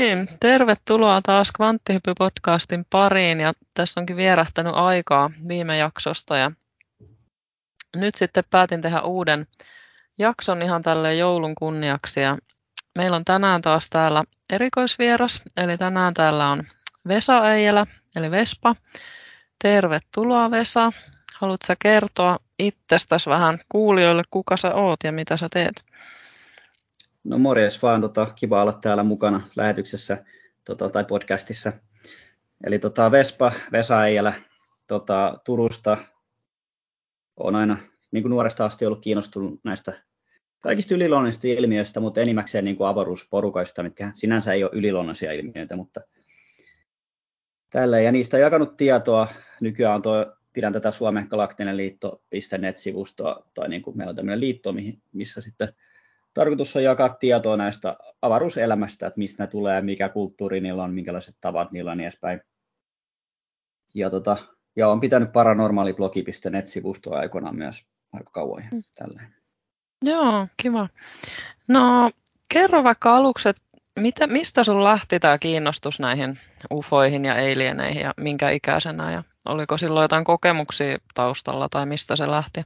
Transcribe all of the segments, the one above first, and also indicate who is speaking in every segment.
Speaker 1: niin, tervetuloa taas Kvanttihyppy-podcastin pariin ja tässä onkin vierähtänyt aikaa viime jaksosta ja nyt sitten päätin tehdä uuden jakson ihan tälle joulun kunniaksi ja meillä on tänään taas täällä erikoisvieras, eli tänään täällä on Vesa Eijälä, eli Vespa. Tervetuloa Vesa. Haluatko kertoa itsestäsi vähän kuulijoille, kuka sä oot ja mitä sä teet?
Speaker 2: No morjes vaan, tota, kiva olla täällä mukana lähetyksessä tota, tai podcastissa. Eli tota, Vespa, Vesa Eijälä tota, Turusta. Olen aina niin kuin nuoresta asti ollut kiinnostunut näistä kaikista yliluonnollisista ilmiöistä, mutta enimmäkseen niin kuin avaruusporukoista, mitkä sinänsä ei ole yliluonnollisia ilmiöitä, mutta tällä ja niistä on jakanut tietoa. Nykyään on tuo, pidän tätä Suomen galaktinen liitto.net-sivustoa, tai niin kuin meillä on tämmöinen liitto, missä sitten tarkoitus on jakaa tietoa näistä avaruuselämästä, että mistä ne tulee, mikä kulttuuri niillä on, minkälaiset tavat niillä on niin edespäin. Ja, tota, ja on pitänyt paranormaaliblogi.net-sivustoa aikoinaan myös aika kauan. Mm. Tälleen.
Speaker 1: Joo, kiva. No kerro vaikka aluksi, että mitä, mistä sun lähti tämä kiinnostus näihin ufoihin ja alieneihin ja minkä ikäisenä ja oliko silloin jotain kokemuksia taustalla tai mistä se lähti?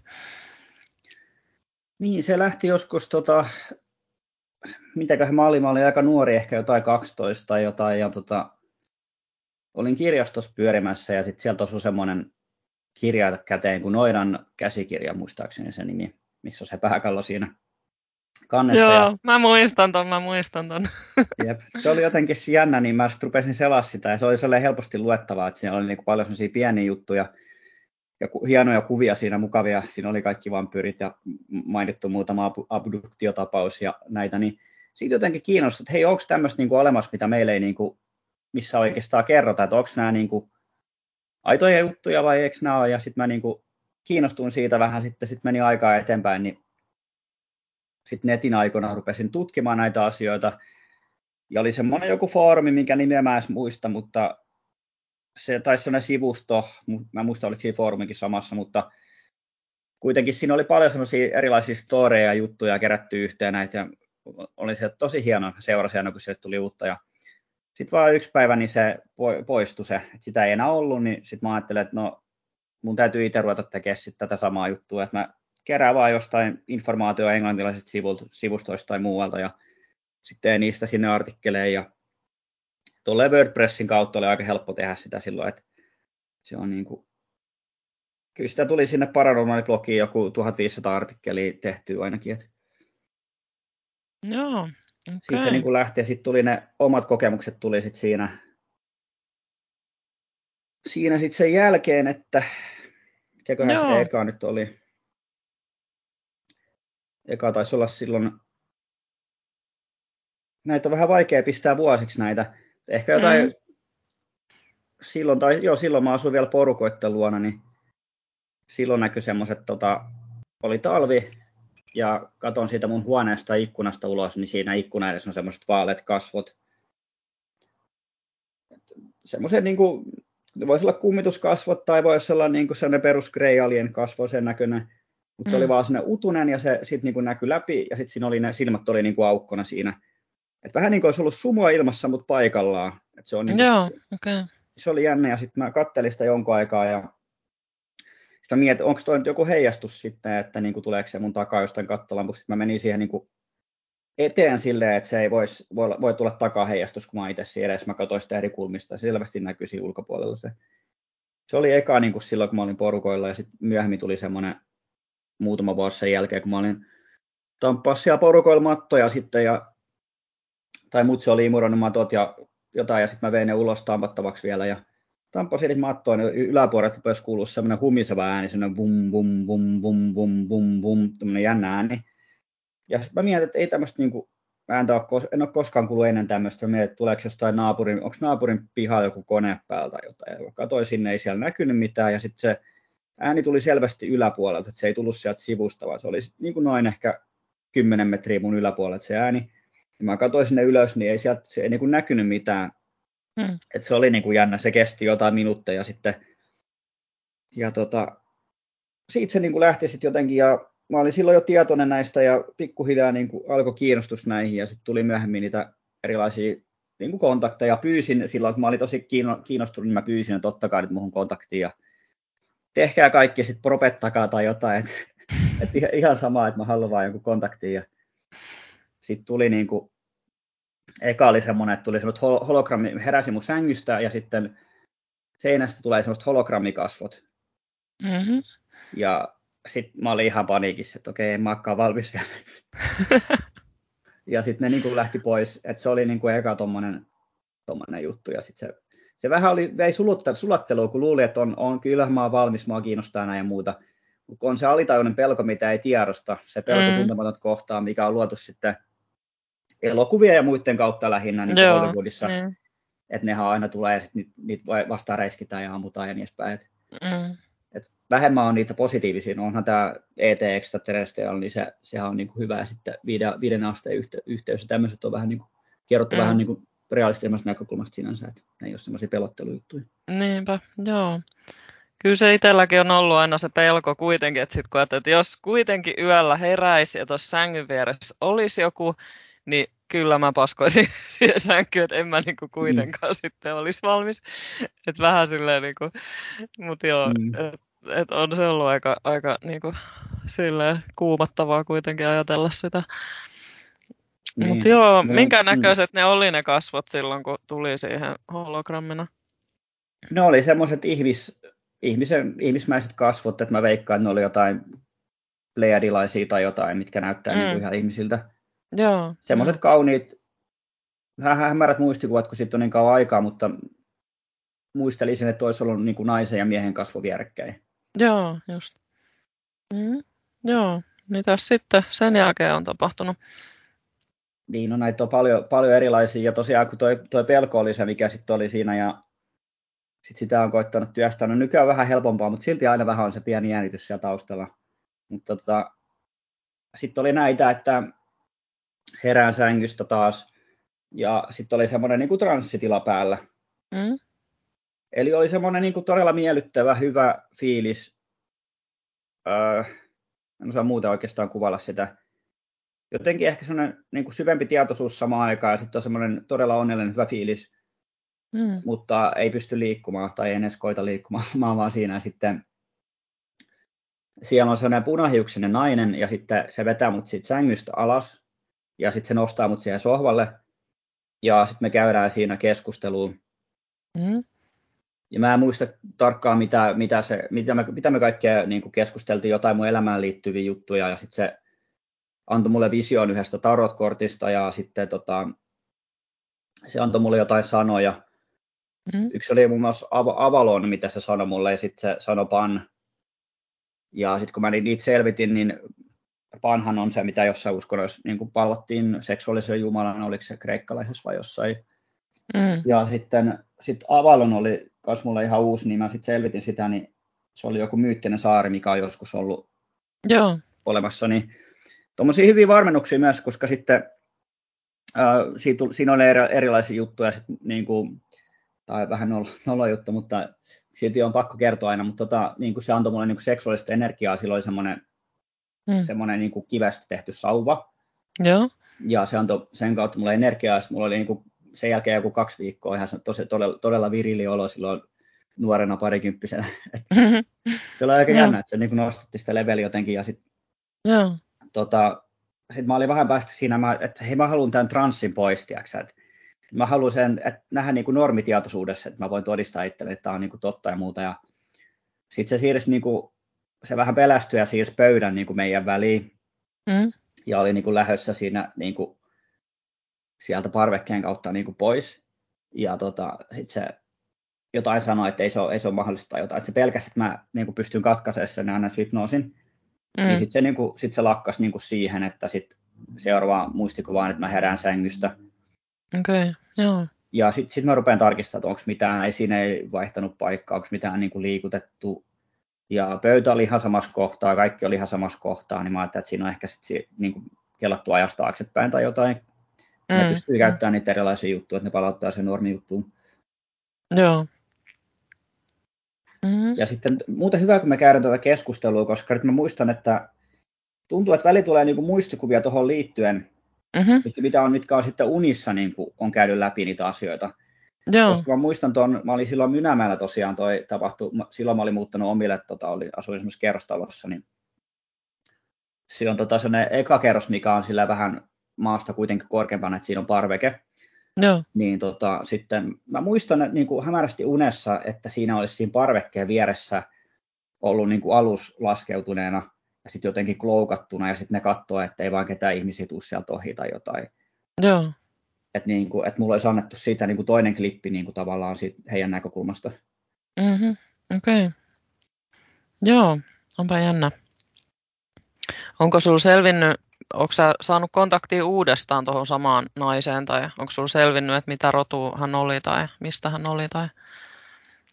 Speaker 2: Niin, se lähti joskus, tota, mitäköhän mä olin, mä olin aika nuori, ehkä jotain 12 tai jotain, ja tota, olin kirjastossa pyörimässä ja sitten sieltä osui semmoinen kirja käteen kuin Noidan käsikirja, muistaakseni se nimi, missä on se pääkallo siinä kannessa.
Speaker 1: Joo, ja... mä muistan ton, mä muistan ton.
Speaker 2: Jep, se oli jotenkin jännä, niin mä rupesin selaa sitä ja se oli sellainen helposti luettavaa, että siinä oli niin kuin paljon sellaisia pieniä juttuja, ja hienoja kuvia siinä, mukavia. Siinä oli kaikki vampyyrit ja mainittu muutama abduktiotapaus ja näitä, niin siitä jotenkin kiinnostaa, että hei, onko tämmöistä niin olemassa, mitä meille ei, niin kuin, missä oikeastaan kerrota, että onko nämä niin kuin, aitoja juttuja vai eikö nämä ole, ja sitten mä niin kuin, kiinnostuin siitä vähän, sitten sit meni aikaa eteenpäin, niin sitten netin aikana rupesin tutkimaan näitä asioita, ja oli semmoinen joku foorumi, minkä nimeä mä en muista, mutta se taisi olla sivusto, mä muista oliko siinä foorumikin samassa, mutta kuitenkin siinä oli paljon semmoisia erilaisia storeja ja juttuja kerätty yhteen näitä, ja oli se tosi hieno seurasi aina, kun sille tuli uutta, ja sitten vaan yksi päivä niin se poistui se, että sitä ei enää ollut, niin sitten mä ajattelin, että no mun täytyy itse ruveta tekemään tätä samaa juttua, että mä kerään vaan jostain informaatiota englantilaiset sivustoista tai muualta, ja sitten niistä sinne artikkeleja, ja tuolle WordPressin kautta oli aika helppo tehdä sitä silloin, että se on niin kuin, kyllä sitä tuli sinne paranormaaliblogiin joku 1500 artikkelia tehty ainakin. Että
Speaker 1: Joo, okay.
Speaker 2: Sitten se niin kuin lähti ja sitten tuli ne omat kokemukset tuli sitten siinä, siinä sitten sen jälkeen, että mikäköhän se eka nyt oli. Eka taisi olla silloin, näitä on vähän vaikea pistää vuosiksi näitä, Ehkä jotain, mm. silloin, tai joo, silloin mä asuin vielä porukoitten luona, niin silloin näkyi semmoiset, tota, oli talvi, ja katon siitä mun huoneesta ikkunasta ulos, niin siinä ikkuna edessä on semmoiset vaaleat kasvot. Semmoiset niin kuin, voisi olla kummituskasvot tai voisi olla niin kuin sellainen perus grey alien kasvo sen näköinen. Mutta mm. se oli mm. vaan sellainen utunen ja se sitten niin näkyi läpi ja sitten siinä oli ne silmät oli niin kuin aukkona siinä. Et vähän niin kuin olisi ollut sumua ilmassa, mutta paikallaan. Et se, on niin
Speaker 1: Joo, okay.
Speaker 2: se oli jännä ja sitten mä kattelin sitä jonkun aikaa ja sitä mietin, onko toi nyt joku heijastus sitten, että niin kuin tuleeko se mun takaa jostain kattolampusta. Sitten mä menin siihen niin kuin eteen silleen, että se ei vois, voi, voi tulla takaa heijastus, kun mä itse siinä edes. Mä katsoin sitä eri kulmista ja selvästi siinä ulkopuolella se. Se oli eka niin kuin silloin, kun mä olin porukoilla ja sitten myöhemmin tuli semmoinen muutama vuosi sen jälkeen, kun mä olin tamppaa siellä porukoilla mattoja sitten ja tai mutsi oli imurannut matot ja jotain, ja sitten mä vein ne ulos tampattavaksi vielä, ja tampasin niitä mattoa, niin yläpuolelta rupesi kuulua semmoinen humiseva ääni, semmoinen vum, vum, vum, vum, vum, vum, vum, tämmöinen jännä ääni. Ja sitten mä mietin, että ei tämmöistä niinku, ääntä ole, en ole koskaan kuullut ennen tämmöistä. Mä mietin, että tuleeko jostain naapurin, onko naapurin pihalla joku kone päältä jotain. Ja katsoin sinne, ei siellä näkynyt mitään. Ja sitten se ääni tuli selvästi yläpuolelta, että se ei tullut sieltä sivusta, vaan se oli niin kuin noin ehkä 10 metriä mun yläpuolelta se ääni. Ja mä katsoin sinne ylös, niin ei sieltä se ei niin kuin näkynyt mitään. Hmm. Et se oli niin kuin jännä, se kesti jotain minuutteja sitten. Ja tota, siitä se niin kuin lähti sitten jotenkin, ja mä olin silloin jo tietoinen näistä, ja pikkuhiljaa niin kuin alkoi kiinnostus näihin, ja sitten tuli myöhemmin niitä erilaisia niin kuin kontakteja. Pyysin silloin, kun mä olin tosi kiinnostunut, niin mä pyysin, että totta kai nyt muuhun kontaktiin. Ja tehkää kaikki sitten propettakaa tai jotain. Et, et ihan sama, että mä haluan vaan jonkun kontaktiin. Ja sitten tuli niin kuin, eka oli semmoinen, että tuli semmoinen hologrammi, heräsi mun sängystä ja sitten seinästä tulee semmoiset hologrammikasvot. Mm-hmm. Ja sitten mä olin ihan paniikissa, että okei, en mä olekaan valmis vielä. ja sitten ne niin kuin lähti pois, että se oli niin kuin eka tommonen, tommonen juttu. Ja sitten se, se vähän oli, vei sulattelua, kun luuli, että on, on kyllä mä oon valmis, mua kiinnostaa näin ja muuta. Kun on se alitajuinen pelko, mitä ei tiedosta, se pelko mm. tuntematon kohtaa, mikä on luotu sitten elokuvia ja muiden kautta lähinnä niin Joo, Hollywoodissa. Mm. Että nehän aina tulee ja sitten niitä vastaan reiskitään ja ammutaan ja niin edespäin. Mm et vähemmän on niitä positiivisia. No onhan tämä ET Extraterrestrial, niin se, sehän on niin kuin hyvä. Ja sitten viiden, viiden asteen yhte, yhteys ja tämmöiset on vähän niin kuin, kerrottu mm. vähän niin kuin realistisemmasta näkökulmasta sinänsä, että ne ei ole semmoisia pelottelujuttuja.
Speaker 1: Niinpä, joo. Kyllä se itselläkin on ollut aina se pelko kuitenkin, että, sit kun että jos kuitenkin yöllä heräisi ja tuossa sängyn vieressä olisi joku, niin kyllä mä paskoisin siihen sänkyyn, että en mä niinku kuitenkaan mm. sitten olisi valmis. Että vähän silleen niinku, mutta joo, mm. et, et on se ollut aika, aika niinku, silleen kuumattavaa kuitenkin ajatella sitä. Niin. Mutta joo, minkä näköiset mm. ne oli ne kasvot silloin, kun tuli siihen hologrammina?
Speaker 2: Ne oli semmoiset ihmis, ihmisen, ihmismäiset kasvot, että mä veikkaan, että ne oli jotain pleiadilaisia tai jotain, mitkä näyttää mm. niin kuin ihan ihmisiltä.
Speaker 1: Joo.
Speaker 2: Semmoiset kauniit, vähän hämärät muistikuvat, kun sitten on niin kauan aikaa, mutta muistelisin, että olisi ollut niin kuin naisen ja miehen kasvo vierekkäin.
Speaker 1: Joo, just. Mm, joo, mitä sitten sen jälkeen on tapahtunut?
Speaker 2: Niin, no näitä on paljon, paljon erilaisia, ja tosiaan kun toi, toi pelko oli se, mikä sitten oli siinä, ja sitten sitä on koittanut työstää. No nykyään on vähän helpompaa, mutta silti aina vähän on se pieni jännitys siellä taustalla. Mutta tota, sitten oli näitä, että herään sängystä taas. Ja sitten oli semmoinen niin transsitila päällä. Mm. Eli oli semmoinen niin kuin todella miellyttävä, hyvä fiilis. Öö, en osaa muuta oikeastaan kuvalla sitä. Jotenkin ehkä semmoinen niin kuin syvempi tietoisuus samaan aikaan ja sitten on semmoinen todella onnellinen, hyvä fiilis. Mm. Mutta ei pysty liikkumaan tai ei edes koita liikkumaan, vaan siinä sitten siellä on sellainen punahiuksinen nainen ja sitten se vetää mut siitä sängystä alas ja sitten se nostaa mut siihen sohvalle ja sitten me käydään siinä keskusteluun. Mm. Ja mä en muista tarkkaan, mitä, mitä, se, mitä, me, mitä me kaikkea niin keskusteltiin, jotain mun elämään liittyviä juttuja, ja sitten se antoi mulle vision yhdestä tarotkortista, ja sitten tota, se antoi mulle jotain sanoja. Mm. Yksi oli muun muassa Av- Avalon, mitä se sanoi mulle, ja sitten se sanoi Pan. Ja sitten kun mä niitä selvitin, niin Panhan on se, mitä jossain uskonnoissa niin palvottiin seksuaalisen jumalan, oliko se kreikkalaisessa vai jossain. Mm. Ja sitten sit Avalon oli myös mulle ihan uusi, niin mä sitten selvitin sitä, niin se oli joku myyttinen saari, mikä on joskus ollut Joo. olemassa. Niin tuommoisia hyviä varmennuksia myös, koska sitten äh, siitä, siinä oli eri, erilaisia juttuja, sit, niin kuin, tai vähän nolo, nolo juttu, mutta silti on pakko kertoa aina, mutta tota, niin kuin se antoi mulle niin kuin seksuaalista energiaa, silloin semmoinen mm. semmoinen niin kuin kivestä tehty sauva.
Speaker 1: Joo.
Speaker 2: Ja se antoi sen kautta mulle energiaa, ja mulla oli niin kuin sen jälkeen joku kaksi viikkoa ihan tosi, todella, todella virili olo silloin nuorena parikymppisenä. se oli aika jännä, että se niin nostatti sitä leveli jotenkin. Ja sit,
Speaker 1: Joo.
Speaker 2: Tota, sitten mä olin vähän päästä siinä, että hei mä haluan tämän transsin pois, tiiäksä, että mä haluan sen, että nähdä niin kuin normitietoisuudessa, että mä voin todistaa itselle, että tämä on niin kuin totta ja muuta. Ja sitten se siirsi niin kuin se vähän pelästyi ja siirsi pöydän niin kuin meidän väliin. Mm. Ja oli niin kuin lähössä siinä niin kuin sieltä parvekkeen kautta niin kuin pois. Ja tota, sitten se jotain sanoi, että ei se ole, ei se ole mahdollista tai jotain. Että se pelkästään, että mä niin kuin pystyn katkaisemaan sen ja annan hypnoosin. Mm. Niin sitten se, niin kuin, sit se lakkasi niin kuin siihen, että sit seuraava muistikuvaan, että mä herään sängystä.
Speaker 1: Okei, okay, joo.
Speaker 2: Ja sitten sit mä rupean tarkistamaan, että onko mitään, ei siinä ei vaihtanut paikkaa, onko mitään niin kuin liikutettu ja pöytä oli ihan samassa kohtaa, kaikki oli ihan samassa kohtaa, niin mä ajattelin, että siinä on ehkä sitten niin kuin kelattu ajasta taaksepäin tai jotain. Mm. Ne pystyy käyttämään niitä erilaisia juttuja, että ne palauttaa sen juttuun.
Speaker 1: Joo.
Speaker 2: Mm-hmm. Ja sitten muuten hyvä, kun me käydään tätä keskustelua, koska nyt mä muistan, että tuntuu, että väli tulee niin kuin muistikuvia tuohon liittyen,
Speaker 1: Mm-hmm.
Speaker 2: mitä on, mitkä on sitten unissa niin kuin, on käynyt läpi niitä asioita.
Speaker 1: Joo.
Speaker 2: Koska mä muistan tuon, mä olin silloin Mynämäellä tosiaan toi tapahtui, silloin mä olin muuttanut omille, tota, oli, asuin semmoisessa kerrostalossa, niin siinä on tota sellainen eka kerros, mikä on sillä vähän maasta kuitenkin korkeampana, että siinä on parveke.
Speaker 1: Joo.
Speaker 2: Niin tota, sitten mä muistan että niin kuin hämärästi unessa, että siinä olisi siinä parvekkeen vieressä ollut niin kuin alus laskeutuneena ja sitten jotenkin kloukattuna ja sitten ne katsoo, että ei vaan ketään ihmisiä tuu sieltä ohi tai jotain.
Speaker 1: Joo.
Speaker 2: Että niin kuin, että mulla olisi annettu siitä niin kuin toinen klippi niin kuin tavallaan siitä heidän näkökulmasta.
Speaker 1: Mm-hmm. Okei. Okay. Joo, onpa jännä. Onko sulla selvinnyt, onko sä saanut kontaktia uudestaan tuohon samaan naiseen, tai onko sulla selvinnyt, että mitä rotu hän oli, tai mistä hän oli, tai?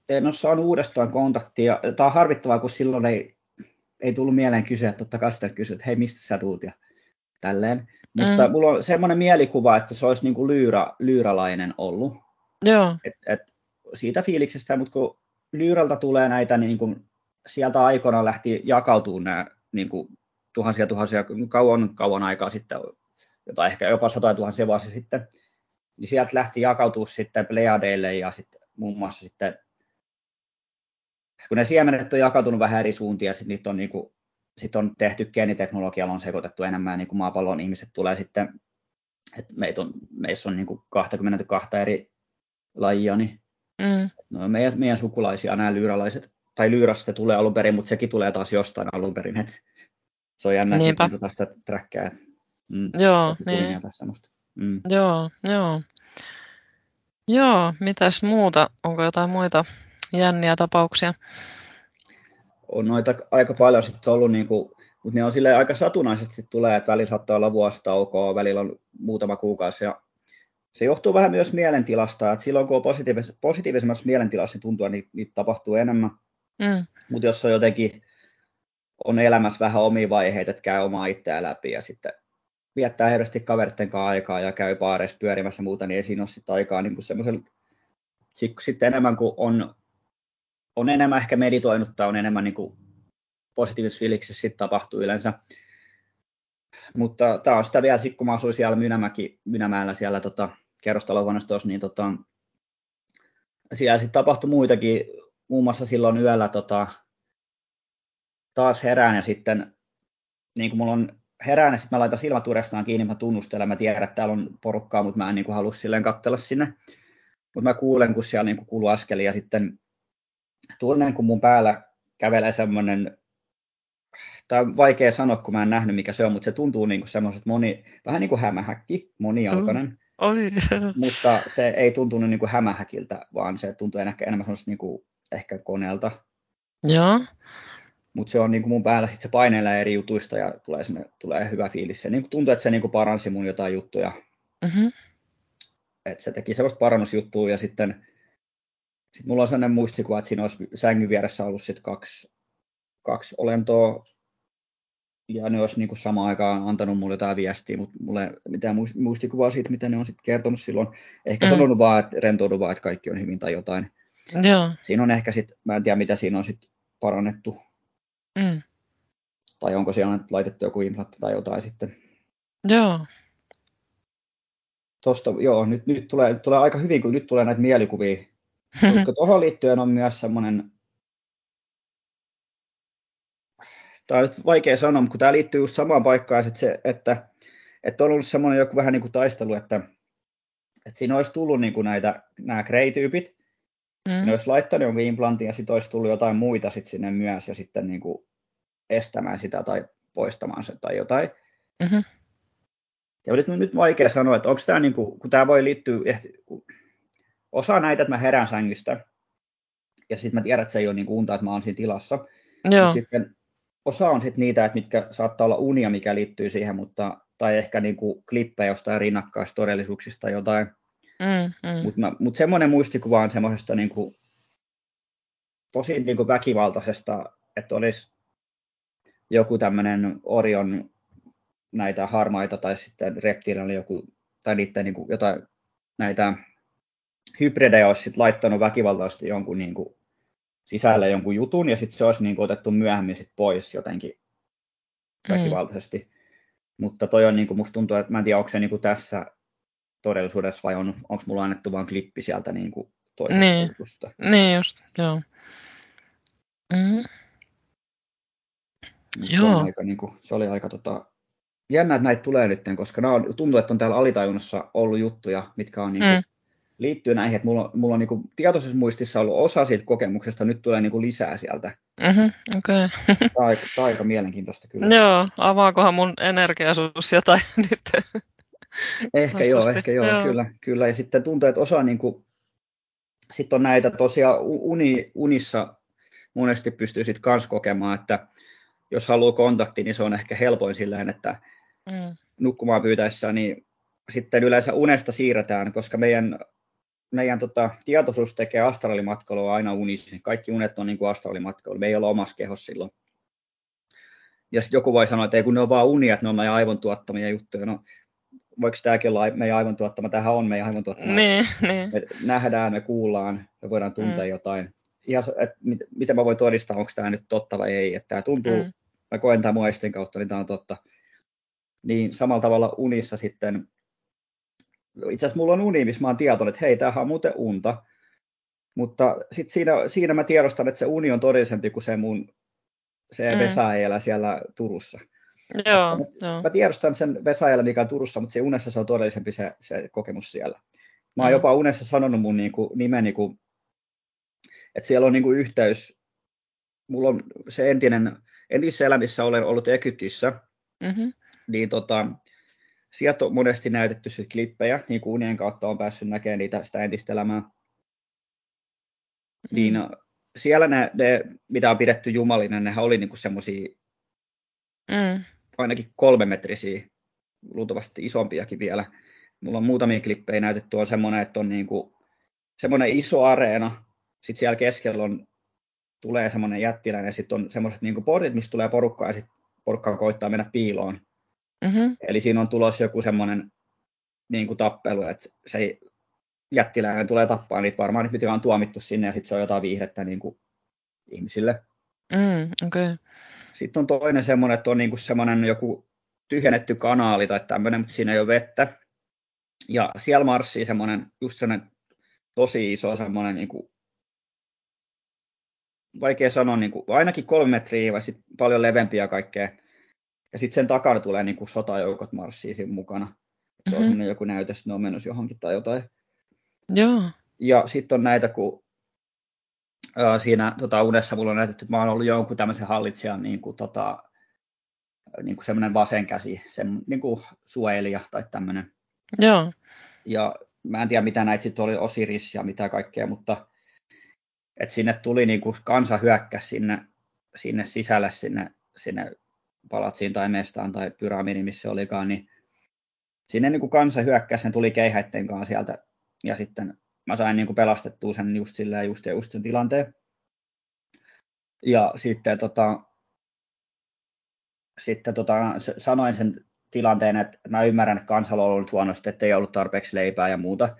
Speaker 2: En ole saanut uudestaan kontaktia. Tämä on harvittavaa, kun silloin ei, ei tullut mieleen kysyä, että totta kai sitä kysyä, että hei, mistä sä tuut, ja tälleen. Mutta mm. mulla on semmoinen mielikuva, että se olisi niin kuin lyyrä, lyyralainen ollut.
Speaker 1: Joo.
Speaker 2: Et, et siitä fiiliksestä, mutta kun lyyralta tulee näitä, niin kuin, sieltä aikoina lähti jakautumaan nämä niin kuin, tuhansia tuhansia, kauan kauan aikaa sitten, jotain ehkä jopa satoja tuhansia vuosia sitten, niin sieltä lähti jakautua sitten Pleiadeille ja sitten muun muassa sitten, kun ne siemenet on jakautunut vähän eri suuntia, ja sitten niitä on, niin kuin, sit on tehty geeniteknologialla, on sekoitettu enemmän niin kuin maapallon ihmiset tulee sitten, että meitä on, meissä on niin kuin 22 eri lajia, niin mm. no, meidän, meidän sukulaisia nämä lyyralaiset, tai lyyrasta tulee alun perin, mutta sekin tulee taas jostain alun perin, että se on jännä, Niinpä. että tästä trackkää.
Speaker 1: Mm, joo, niin.
Speaker 2: Mm.
Speaker 1: Joo, joo. Joo, mitäs muuta? Onko jotain muita jänniä tapauksia?
Speaker 2: On noita aika paljon sitten ollut, niin kuin, mutta ne on sille aika satunnaisesti tulee, että välillä saattaa olla vuositaukoa, välillä on muutama kuukausi. Ja se johtuu vähän myös mielentilasta, että silloin kun on positiivis- positiivisemmassa mielentilassa, niin tuntuu, että niitä, niitä tapahtuu enemmän. Mm. Mutta jos on jotenkin on elämässä vähän omia vaiheita, että käy omaa itseään läpi ja sitten viettää herkästi kaveritten kanssa aikaa ja käy baareissa pyörimässä muuta, niin ei siinä ole sitten aikaa niin semmoisen, sitten enemmän kuin on, on enemmän ehkä meditoinut tai on enemmän niin positiivisessa fiiliksessä sitten tapahtuu yleensä. Mutta tämä on sitä vielä, sit kun mä asuin siellä Mynämäki, Mynämäellä siellä tota, kerrostalohuoneistossa, niin tota, siellä sitten tapahtui muitakin, muun muassa silloin yöllä tota, taas herään ja sitten niin kuin mulla on herään ja sitten mä laitan silmät uudestaan kiinni, mä tunnustelen, mä tiedän, että täällä on porukkaa, mutta mä en niin kuin halua silleen katsella sinne. Mutta mä kuulen, kun siellä niin kuin kuuluu askeli ja sitten tunnen, kun mun päällä kävelee semmoinen, tai on vaikea sanoa, kun mä en nähnyt mikä se on, mutta se tuntuu niin kuin semmoiset moni, vähän niin kuin hämähäkki, monijalkainen. Mm.
Speaker 1: Oli.
Speaker 2: mutta se ei tuntunut niin kuin hämähäkiltä, vaan se tuntuu ehkä enemmän semmoista niin kuin ehkä koneelta.
Speaker 1: Joo.
Speaker 2: Mutta se on niin kuin mun päällä sit se painelee eri jutuista ja tulee, sinne, tulee hyvä fiilis. Se niin kuin tuntuu, että se niin kuin paransi mun jotain juttuja. Mm-hmm. Että se teki sellaista parannusjuttua ja sitten sit mulla on sellainen muistikuva, että siinä olisi sängyn vieressä ollut sit kaksi, kaksi olentoa ja ne olisi niin kuin samaan aikaan antanut mulle jotain viestiä, mutta mulle ei mitään muistikuvaa siitä, mitä ne on sitten kertonut silloin. Ehkä mm. sanonut vaan, että rentoudu vaan, että kaikki on hyvin tai jotain.
Speaker 1: Joo.
Speaker 2: Siinä on ehkä sitten, mä en tiedä mitä siinä on sitten parannettu Mm. Tai onko siellä laitettu joku implantti tai jotain sitten.
Speaker 1: Joo.
Speaker 2: Tosta, joo, nyt, nyt, tulee, nyt tulee aika hyvin, kun nyt tulee näitä mielikuvia. Koska tuohon liittyen on myös semmoinen, tämä on nyt vaikea sanoa, mutta kun tämä liittyy just samaan paikkaan, että, se, että, että on ollut semmoinen joku vähän niin kuin taistelu, että, että siinä olisi tullut niin kuin näitä, nämä Grey-tyypit, Mm. Ne olisi laittanut jonkun implantin ja sitten olisi tullut jotain muita sit sinne myös ja sitten niin kuin estämään sitä tai poistamaan sen tai jotain. Mm-hmm. Ja nyt, nyt vaikea sanoa, että onko tämä, niin kuin, kun tämä voi liittyä, osa näitä, että mä herään sängystä, ja sitten mä tiedän, että se ei ole niin kuin unta, että mä oon siinä tilassa. Joo. Sitten osa on sitten niitä, että mitkä saattaa olla unia, mikä liittyy siihen, mutta, tai ehkä niin kuin klippejä jostain rinnakkaistodellisuuksista jotain. Mm, mm. Mutta mut semmoinen muistikuva on semmoisesta niinku, tosi niinku väkivaltaisesta, että olisi joku tämmöinen Orion näitä harmaita tai sitten reptiilillä joku, tai niiden niinku jotain näitä hybridejä olisi sit laittanut väkivaltaisesti jonkun niinku sisälle jonkun jutun ja sitten se olisi niinku otettu myöhemmin sit pois jotenkin mm. väkivaltaisesti. Mutta toi on, niin kuin, musta tuntuu, että mä en tiedä, onko se niin kuin tässä todellisuudessa vai on, onko mulla annettu vain klippi sieltä niin kuin toisesta
Speaker 1: Niin.
Speaker 2: jutusta.
Speaker 1: Niin just, joo. Mm.
Speaker 2: Se,
Speaker 1: Joo.
Speaker 2: on aika, niin kuin, se oli aika tota, jännä, että näitä tulee nyt, koska nämä on, tuntuu, että on täällä alitajunnassa ollut juttuja, mitkä on niin kuin,
Speaker 1: Mm.
Speaker 2: Liittyy näihin, että mulla, on- mulla on niin kuin, tietoisessa muistissa ollut osa siitä kokemuksesta, nyt tulee niin kuin, lisää sieltä.
Speaker 1: Mm-hmm, okei.
Speaker 2: Tämä on aika, tämä on aika mielenkiintoista kyllä.
Speaker 1: Joo, avaakohan mun energiasuus jotain nyt?
Speaker 2: Ehkä joo, ehkä joo,
Speaker 1: joo.
Speaker 2: kyllä, kyllä. Ja sitten tuntuu, että osa niin kuin, sitten on näitä tosiaan uni, unissa monesti pystyy sitten kans kokemaan, että jos haluaa kontakti, niin se on ehkä helpoin silleen, että
Speaker 1: Mm.
Speaker 2: nukkumaan pyytäessä, niin sitten yleensä unesta siirretään, koska meidän, meidän tota, tietoisuus tekee astraalimatkailua aina unissa. Kaikki unet on niin kuin astraalimatkailu. Me ei olla omassa kehossa silloin. Ja sitten joku voi sanoa, että ei kun ne on vaan unia, että ne on meidän aivon tuottamia juttuja. No, voiko tämäkin olla meidän aivon tuottama? Tämähän on meidän aivon tuottama.
Speaker 1: Niin, niin.
Speaker 2: Me nähdään, me kuullaan, me voidaan tuntea
Speaker 1: Mm.
Speaker 2: jotain. Ihan, että mit, miten mä voin todistaa, onko tämä nyt totta vai ei. Että tämä tuntuu,
Speaker 1: Mm.
Speaker 2: mä koen tämän muistin kautta, niin tämä on totta. Niin samalla tavalla unissa sitten, itse asiassa mulla on uni, missä mä oon tietoinen, että hei, tämähän on muuten unta. Mutta sitten siinä, siinä mä tiedostan, että se uni on todellisempi kuin se mun se
Speaker 1: Mm.
Speaker 2: Vesaajela siellä Turussa.
Speaker 1: Joo, joo.
Speaker 2: Mä tiedostan sen Vesaajela, mikä on Turussa, mutta se unessa se on todellisempi se, se kokemus siellä. Mä oon
Speaker 1: Mm.
Speaker 2: jopa unessa sanonut mun niinku, nimeni, kun, että siellä on niinku yhteys. Mulla on se entinen, entisessä elämissä olen ollut Egyptissä,
Speaker 1: Mm-hmm.
Speaker 2: niin tota, sieltä on monesti näytetty sit klippejä, niin kuin unien kautta on päässyt näkemään niitä, sitä entistä elämää. Niin siellä ne, ne, mitä on pidetty jumalina, nehän oli niinku semmoisia
Speaker 1: Mm.
Speaker 2: ainakin kolme metrisiä, luultavasti isompiakin vielä. Mulla on muutamia klippejä näytetty, on semmoinen, että on niinku, semmoinen iso areena, sitten siellä keskellä on, tulee semmoinen jättiläinen, ja sitten on semmoiset niinku portit, mistä tulee porukkaa, ja sitten porukka koittaa mennä piiloon.
Speaker 1: Mm-hmm.
Speaker 2: Eli siinä on tulossa joku semmoinen niin kuin tappelu, että se ei, jättiläinen tulee tappaa niitä varmaan, mitkä on tuomittu sinne, ja sitten se on jotain viihdettä niin kuin ihmisille.
Speaker 1: Mm, okei. Okay.
Speaker 2: Sitten on toinen semmoinen, että on niin kuin semmoinen joku tyhjennetty kanaali tai tämmöinen, mutta siinä ei ole vettä. Ja siellä marssii semmoinen, just semmoinen tosi iso semmoinen, niin kuin, vaikea sanoa, niin kuin, ainakin kolme metriä vai sitten paljon levempiä kaikkea. Ja sitten sen takana tulee niin kuin sotajoukot marssii siinä mukana. Se on
Speaker 1: Mhm.
Speaker 2: semmoinen joku näytös, että ne on menossa johonkin tai jotain.
Speaker 1: Joo.
Speaker 2: Ja sitten on näitä, kun ää, siinä tota, unessa mulla on näytetty, että mä oon ollut jonkun tämmöisen hallitsijan niin kuin, tota, niin kuin semmoinen vasen käsi, sen, niin kuin suojelija tai tämmöinen.
Speaker 1: Joo.
Speaker 2: Ja mä en tiedä, mitä näitä sitten oli, Osiris ja mitä kaikkea, mutta että sinne tuli niin kuin kansa hyökkäsi sinne, sinne sisälle, sinne, sinne palatsiin tai mestaan tai pyramidiin, missä se olikaan, niin sinne niin kuin kansa hyökkäsi, tuli keihäitten kanssa sieltä, ja sitten mä sain niin kuin pelastettua sen just silleen, just, ja just sen tilanteen. Ja sitten, tota, sitten tota, sanoin sen tilanteen, että mä ymmärrän, että kansalla on ollut huonosti, että ei ollut tarpeeksi leipää ja muuta.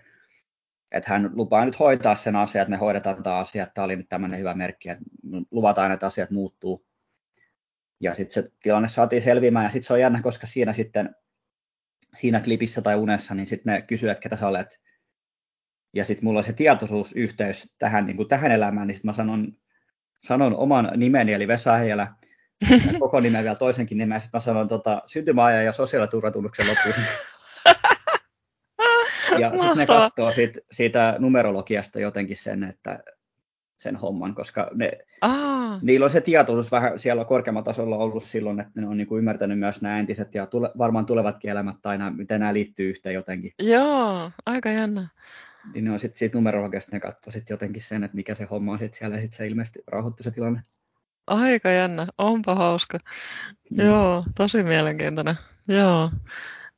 Speaker 2: Että hän lupaa nyt hoitaa sen asian, että me hoidetaan tämä asia, että tämä oli nyt tämmöinen hyvä merkki, että luvataan, että asiat muuttuu. Ja sitten se tilanne saatiin selviämään, ja sitten se on jännä, koska siinä sitten, siinä klipissä tai unessa, niin sitten ne kysyvät, ketä sä olet. Ja sitten mulla on se tietoisuusyhteys tähän, niin kuin tähän elämään, niin sitten mä sanon, sanon oman nimeni, eli Vesa Heijälä, koko nimen vielä toisenkin nimen, ja sitten mä sanon tota, syntymäajan ja sosiaaliturvatunnuksen loppuun. Ja sitten ne katsoo siitä, siitä numerologiasta jotenkin sen, että sen homman, koska ne,
Speaker 1: Aa,
Speaker 2: niillä on se tietoisuus vähän siellä korkeammalla tasolla ollut silloin, että ne on niin kuin ymmärtänyt myös nämä entiset ja tule, varmaan tulevatkin elämät tai nämä, miten nämä liittyy yhteen jotenkin.
Speaker 1: joo, aika jännä.
Speaker 2: Niin ne on sitten siitä numerologiasta ne katsoo sitten jotenkin sen, että mikä se homma on sitten siellä ja sitten se ilmeisesti rauhoittui se tilanne.
Speaker 1: Aika jännä, onpa hauska.
Speaker 2: Mm.
Speaker 1: Joo, tosi mielenkiintoinen. Joo.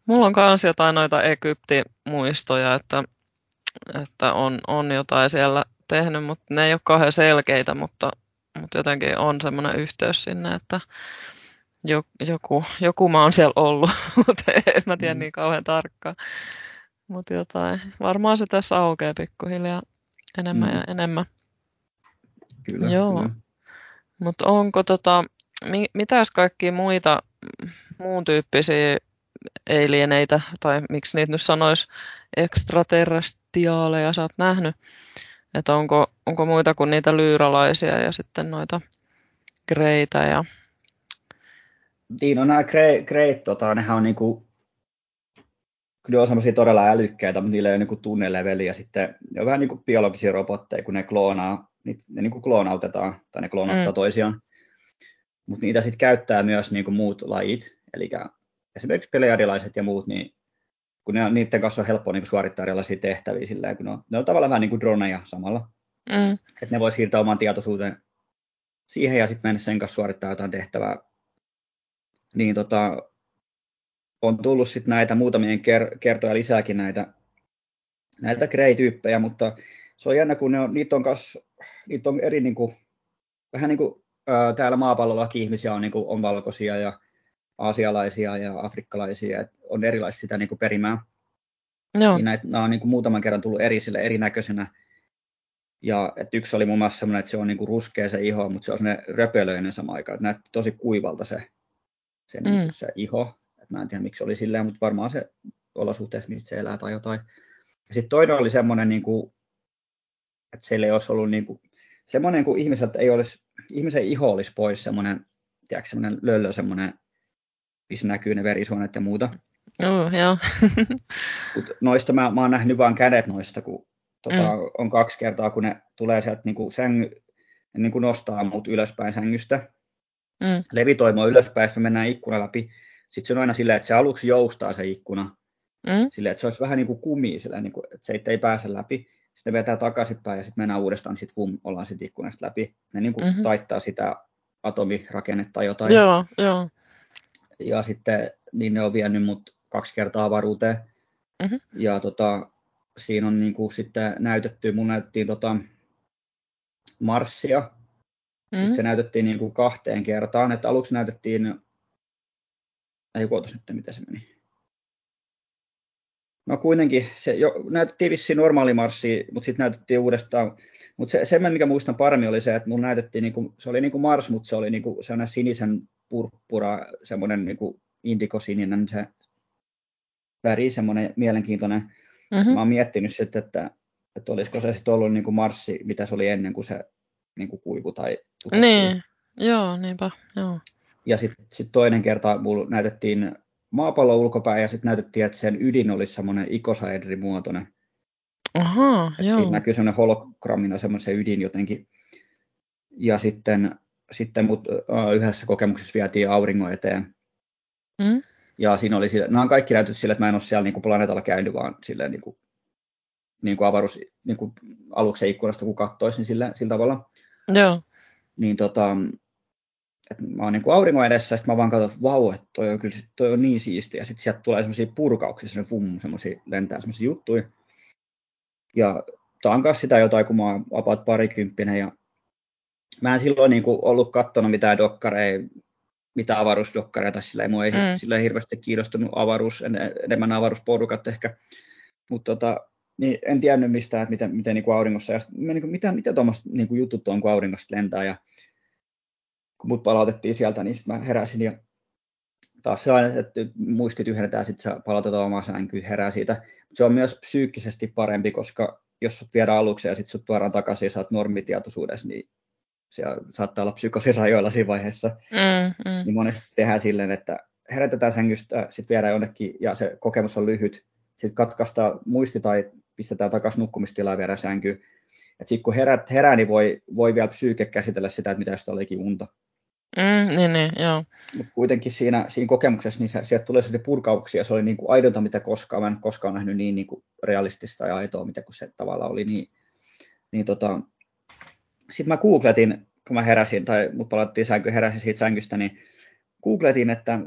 Speaker 1: Mulla on kans jotain noita Egypti-muistoja, että, että on, on jotain siellä tehnyt, mutta ne ei ole kauhean selkeitä, mutta, mutta jotenkin on semmoinen yhteys sinne, että jo- joku, joku mä oon siellä ollut, mutta en mä tiedä
Speaker 2: Mm.
Speaker 1: niin kauhean tarkkaan. Mutta jotain, varmaan se tässä aukeaa pikkuhiljaa enemmän
Speaker 2: Mm.
Speaker 1: ja enemmän.
Speaker 2: Kyllä,
Speaker 1: Joo. Mutta onko tota, mi, mitäs kaikkia muita muun tyyppisiä alieneitä, tai miksi niitä nyt sanoisi, ekstraterrestiaaleja sä oot nähnyt? Että onko, onko muita kuin niitä lyyralaisia ja sitten noita greitä ja...
Speaker 2: Niin, no nämä greit, tota, nehän on niinku, kyllä on semmoisia todella älykkäitä, mutta niillä ei ole niinku tunneleveli ja sitten ne on vähän niin kuin biologisia robotteja, kun ne kloonaa, ne, ne niinku kloonautetaan tai ne kloonauttaa mm. toisiaan. Mutta niitä sitten käyttää myös niinku muut lajit, eli esimerkiksi peleadilaiset ja muut, niin kun ne niiden kanssa on helppo niin suorittaa erilaisia tehtäviä sillä kun ne on, ne on tavallaan vähän niin kuin droneja samalla. Mm. Että ne voi siirtää oman tietoisuuteen siihen ja sitten mennä sen kanssa suorittaa jotain tehtävää. Niin tota, on tullut sitten näitä muutamien ker- kertoja lisääkin näitä, näitä grey-tyyppejä, mutta se on jännä, kun ne on, niitä on, kas, niitä on eri, niin kuin, vähän niin kuin ää, täällä maapallollakin ihmisiä on, niin kuin, on valkoisia ja aasialaisia ja afrikkalaisia, että on erilaisia sitä niin kuin perimää. Joo. Niin näitä, nämä on niin kuin muutaman kerran tullut eri sille erinäköisenä. Ja että yksi oli muun muassa semmoinen, että se on niin kuin ruskea se iho, mutta se on semmoinen röpölöinen sama aikaan. Että näytti tosi kuivalta se, se, mm. niin se iho. Et mä en tiedä miksi se oli silleen, mutta varmaan se olosuhteessa, mistä se elää tai jotain. Ja sitten toinen oli semmoinen, niin kuin, että siellä ei olisi ollut niin kuin, semmoinen, kun ihmiset ei olisi, ihmisen iho olisi pois semmoinen, tiedätkö, semmoinen löllö, semmoinen missä näkyy ne verisuonet ja muuta.
Speaker 1: Oh, joo.
Speaker 2: Mut noista mä, mä oon nähnyt vain kädet noista, kun tota, mm. on kaksi kertaa, kun ne tulee sieltä niin kuin sängy, ne niin kuin nostaa mut ylöspäin sängystä. Mm. Levitoimo ylöspäin, sitten me mennään ikkuna läpi. Sitten se on aina silleen, että se aluksi joustaa se ikkuna. Mm. Silleen, että se olisi vähän niin kuin kumi, silleen, niin kuin, että se ei pääse läpi. Sitten vetää takaisinpäin ja sitten mennään uudestaan, niin sitten vum, ollaan sitten ikkunasta läpi. Ne niin kuin mm-hmm. taittaa sitä atomirakennetta tai jotain.
Speaker 1: Joo, joo
Speaker 2: ja sitten niin ne on vienyt mut kaksi kertaa avaruuteen. Mm-hmm. Ja tota, siinä on niin kuin sitten näytetty, mun näytettiin tota Marssia. Mm-hmm. Se näytettiin niin kuin kahteen kertaan. Että aluksi näytettiin, ei kootas nyt, miten se meni. No kuitenkin, se jo, näytettiin vissiin normaali marssi, mutta sitten näytettiin uudestaan. Mutta se, se, mikä muistan paremmin, oli se, että mun näytettiin, niinku, se oli niinku Mars, mutta se oli niinku sellainen sinisen purppura, semmoinen niin kuin indikosininen se väri, semmoinen mielenkiintoinen. Mm-hmm. Mä oon miettinyt sitten, että, että olisiko se sitten ollut niin kuin marssi, mitä se oli ennen kuin se niin kuin kuivu tai
Speaker 1: Niin, joo, niinpä, joo.
Speaker 2: Ja sitten sit toinen kerta mulla näytettiin maapallon ulkopäin ja sitten näytettiin, että sen ydin olisi semmoinen ikosaedrimuotoinen.
Speaker 1: Aha, joo. Siinä
Speaker 2: näkyy semmoinen hologrammina semmoinen ydin jotenkin. Ja sitten sitten mut yhdessä kokemuksessa vietiin auringon eteen. Mm. Ja siinä oli sille, nämä on kaikki näytöt sille, että mä en ole siellä niin kuin planeetalla käynyt, vaan silleen niin kuin, niin kuin avaruus niin kuin aluksen ikkunasta, kun katsoisin niin sillä, sillä tavalla.
Speaker 1: Joo.
Speaker 2: Niin tota, että mä oon niin kuin auringon edessä, ja sitten mä vaan katson, että vau, että toi on, kyllä, toi on niin siistiä. Ja sitten sieltä tulee semmoisia purkauksia, semmoisia fum, semmoisia lentää semmoisia juttuja. Ja tämä on sitä jotain, kun mä oon about parikymppinen, ja mä en silloin niin kuin ollut katsonut mitään dokkareja, mitä avaruusdokkareita, sillä ei, mua ei, mm. sillä ei hirveästi kiinnostunut avaruus, enemmän avaruusporukat ehkä, mutta tota, niin en tiennyt mistään, että miten, miten niin kuin auringossa, ja niin kuin, mitä, mitä tuommoista niin kuin jutut on, kun auringosta lentää, ja kun mut palautettiin sieltä, niin sitten mä heräsin, ja taas sellainen, että muistit yhdetään, sitten sä palautetaan omaa sänkyyn, herää siitä. Se on myös psyykkisesti parempi, koska jos sut viedään aluksi ja sitten sut tuodaan takaisin ja sä oot normitietoisuudessa, niin siellä saattaa olla psykosirajoilla siinä vaiheessa, mm, mm. niin monesti tehdään silleen, että herätetään sängystä, sitten viedään jonnekin ja se kokemus on lyhyt, sitten katkaistaan muisti tai pistetään takaisin nukkumistilaan ja viedään sänkyyn. Sitten kun herät, herää, niin voi, voi vielä psyyke käsitellä sitä, että mitä jos olikin unta.
Speaker 1: Mm, niin, niin, joo.
Speaker 2: Mutta kuitenkin siinä, siinä kokemuksessa niin se, sieltä tulee sitten purkauksia, se oli niin kuin aidonta, mitä koskaan, mä en koskaan nähnyt niin, niin kuin realistista ja aitoa, mitä kun se tavallaan oli. Niin, niin tota, sitten mä googletin, kun mä heräsin, tai mut palattiin sänky, heräsin siitä sängystä, niin googletin, että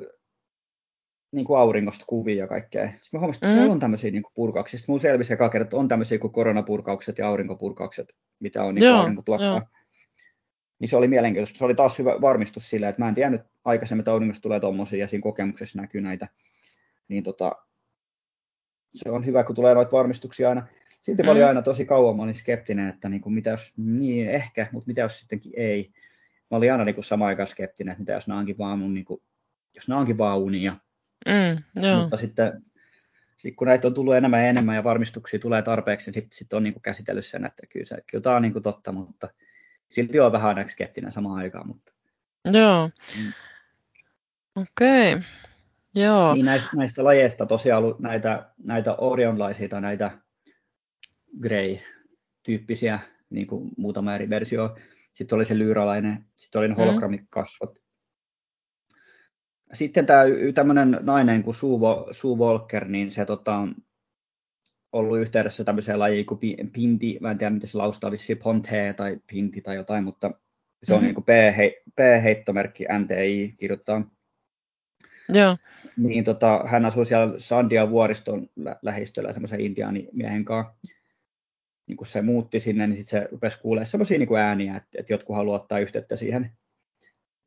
Speaker 2: niin kuin auringosta kuvia ja kaikkea. Sitten mä huomasin, että mm. on tämmöisiä niin purkauksia. Sitten mun selvisi eka kerta, että on tämmöisiä kuin koronapurkaukset ja aurinkopurkaukset, mitä on niin aurinko tuottaa. Niin se oli mielenkiintoista. Se oli taas hyvä varmistus sille, että mä en tiennyt aikaisemmin, että auringosta tulee tommosia ja siinä kokemuksessa näkyy näitä. Niin tota, se on hyvä, kun tulee noita varmistuksia aina. Silti mm. mm. aina tosi kauan, mä olin skeptinen, että niin kuin, mitä jos, niin ehkä, mutta mitä jos sittenkin ei. Mä olin aina niin kuin, samaan aikaan skeptinen, että mitä jos nämä onkin vaan mun, niin kuin, jos nämä onkin vaan unia.
Speaker 1: Mm, joo.
Speaker 2: Mutta sitten sit kun näitä on tullut enemmän ja enemmän ja varmistuksia tulee tarpeeksi, niin sitten sit on niin kuin käsitellyt sen, että kyllä, se, kyllä tämä on niin kuin totta, mutta silti on vähän aina skeptinen samaan aikaan. Mutta...
Speaker 1: Joo. Mm. Okei. Okay. Joo.
Speaker 2: Niin näistä, näistä lajeista tosiaan ollut näitä, näitä orionlaisia tai näitä Grey-tyyppisiä, niin kuin muutama eri versio. Sitten oli se lyyralainen, sitten oli ne mm. hologrammikasvot. Sitten tämä tämmöinen nainen kuin Sue, Sue Walker, niin se tota, ollut yhteydessä tämmöiseen lajiin kuin Pinti, mä en tiedä miten se laustaa, vissi Ponte tai Pinti tai jotain, mutta se on mm-hmm. niin kuin P-heittomerkki NTI kirjoittaa.
Speaker 1: Joo.
Speaker 2: Niin tota, hän asui siellä Sandia vuoriston lä- lähistöllä semmoisen intiaanimiehen kanssa. Niin kun se muutti sinne, niin sitten se rupesi kuulemaan semmoisia niin ääniä, että, että jotkut haluaa ottaa yhteyttä siihen.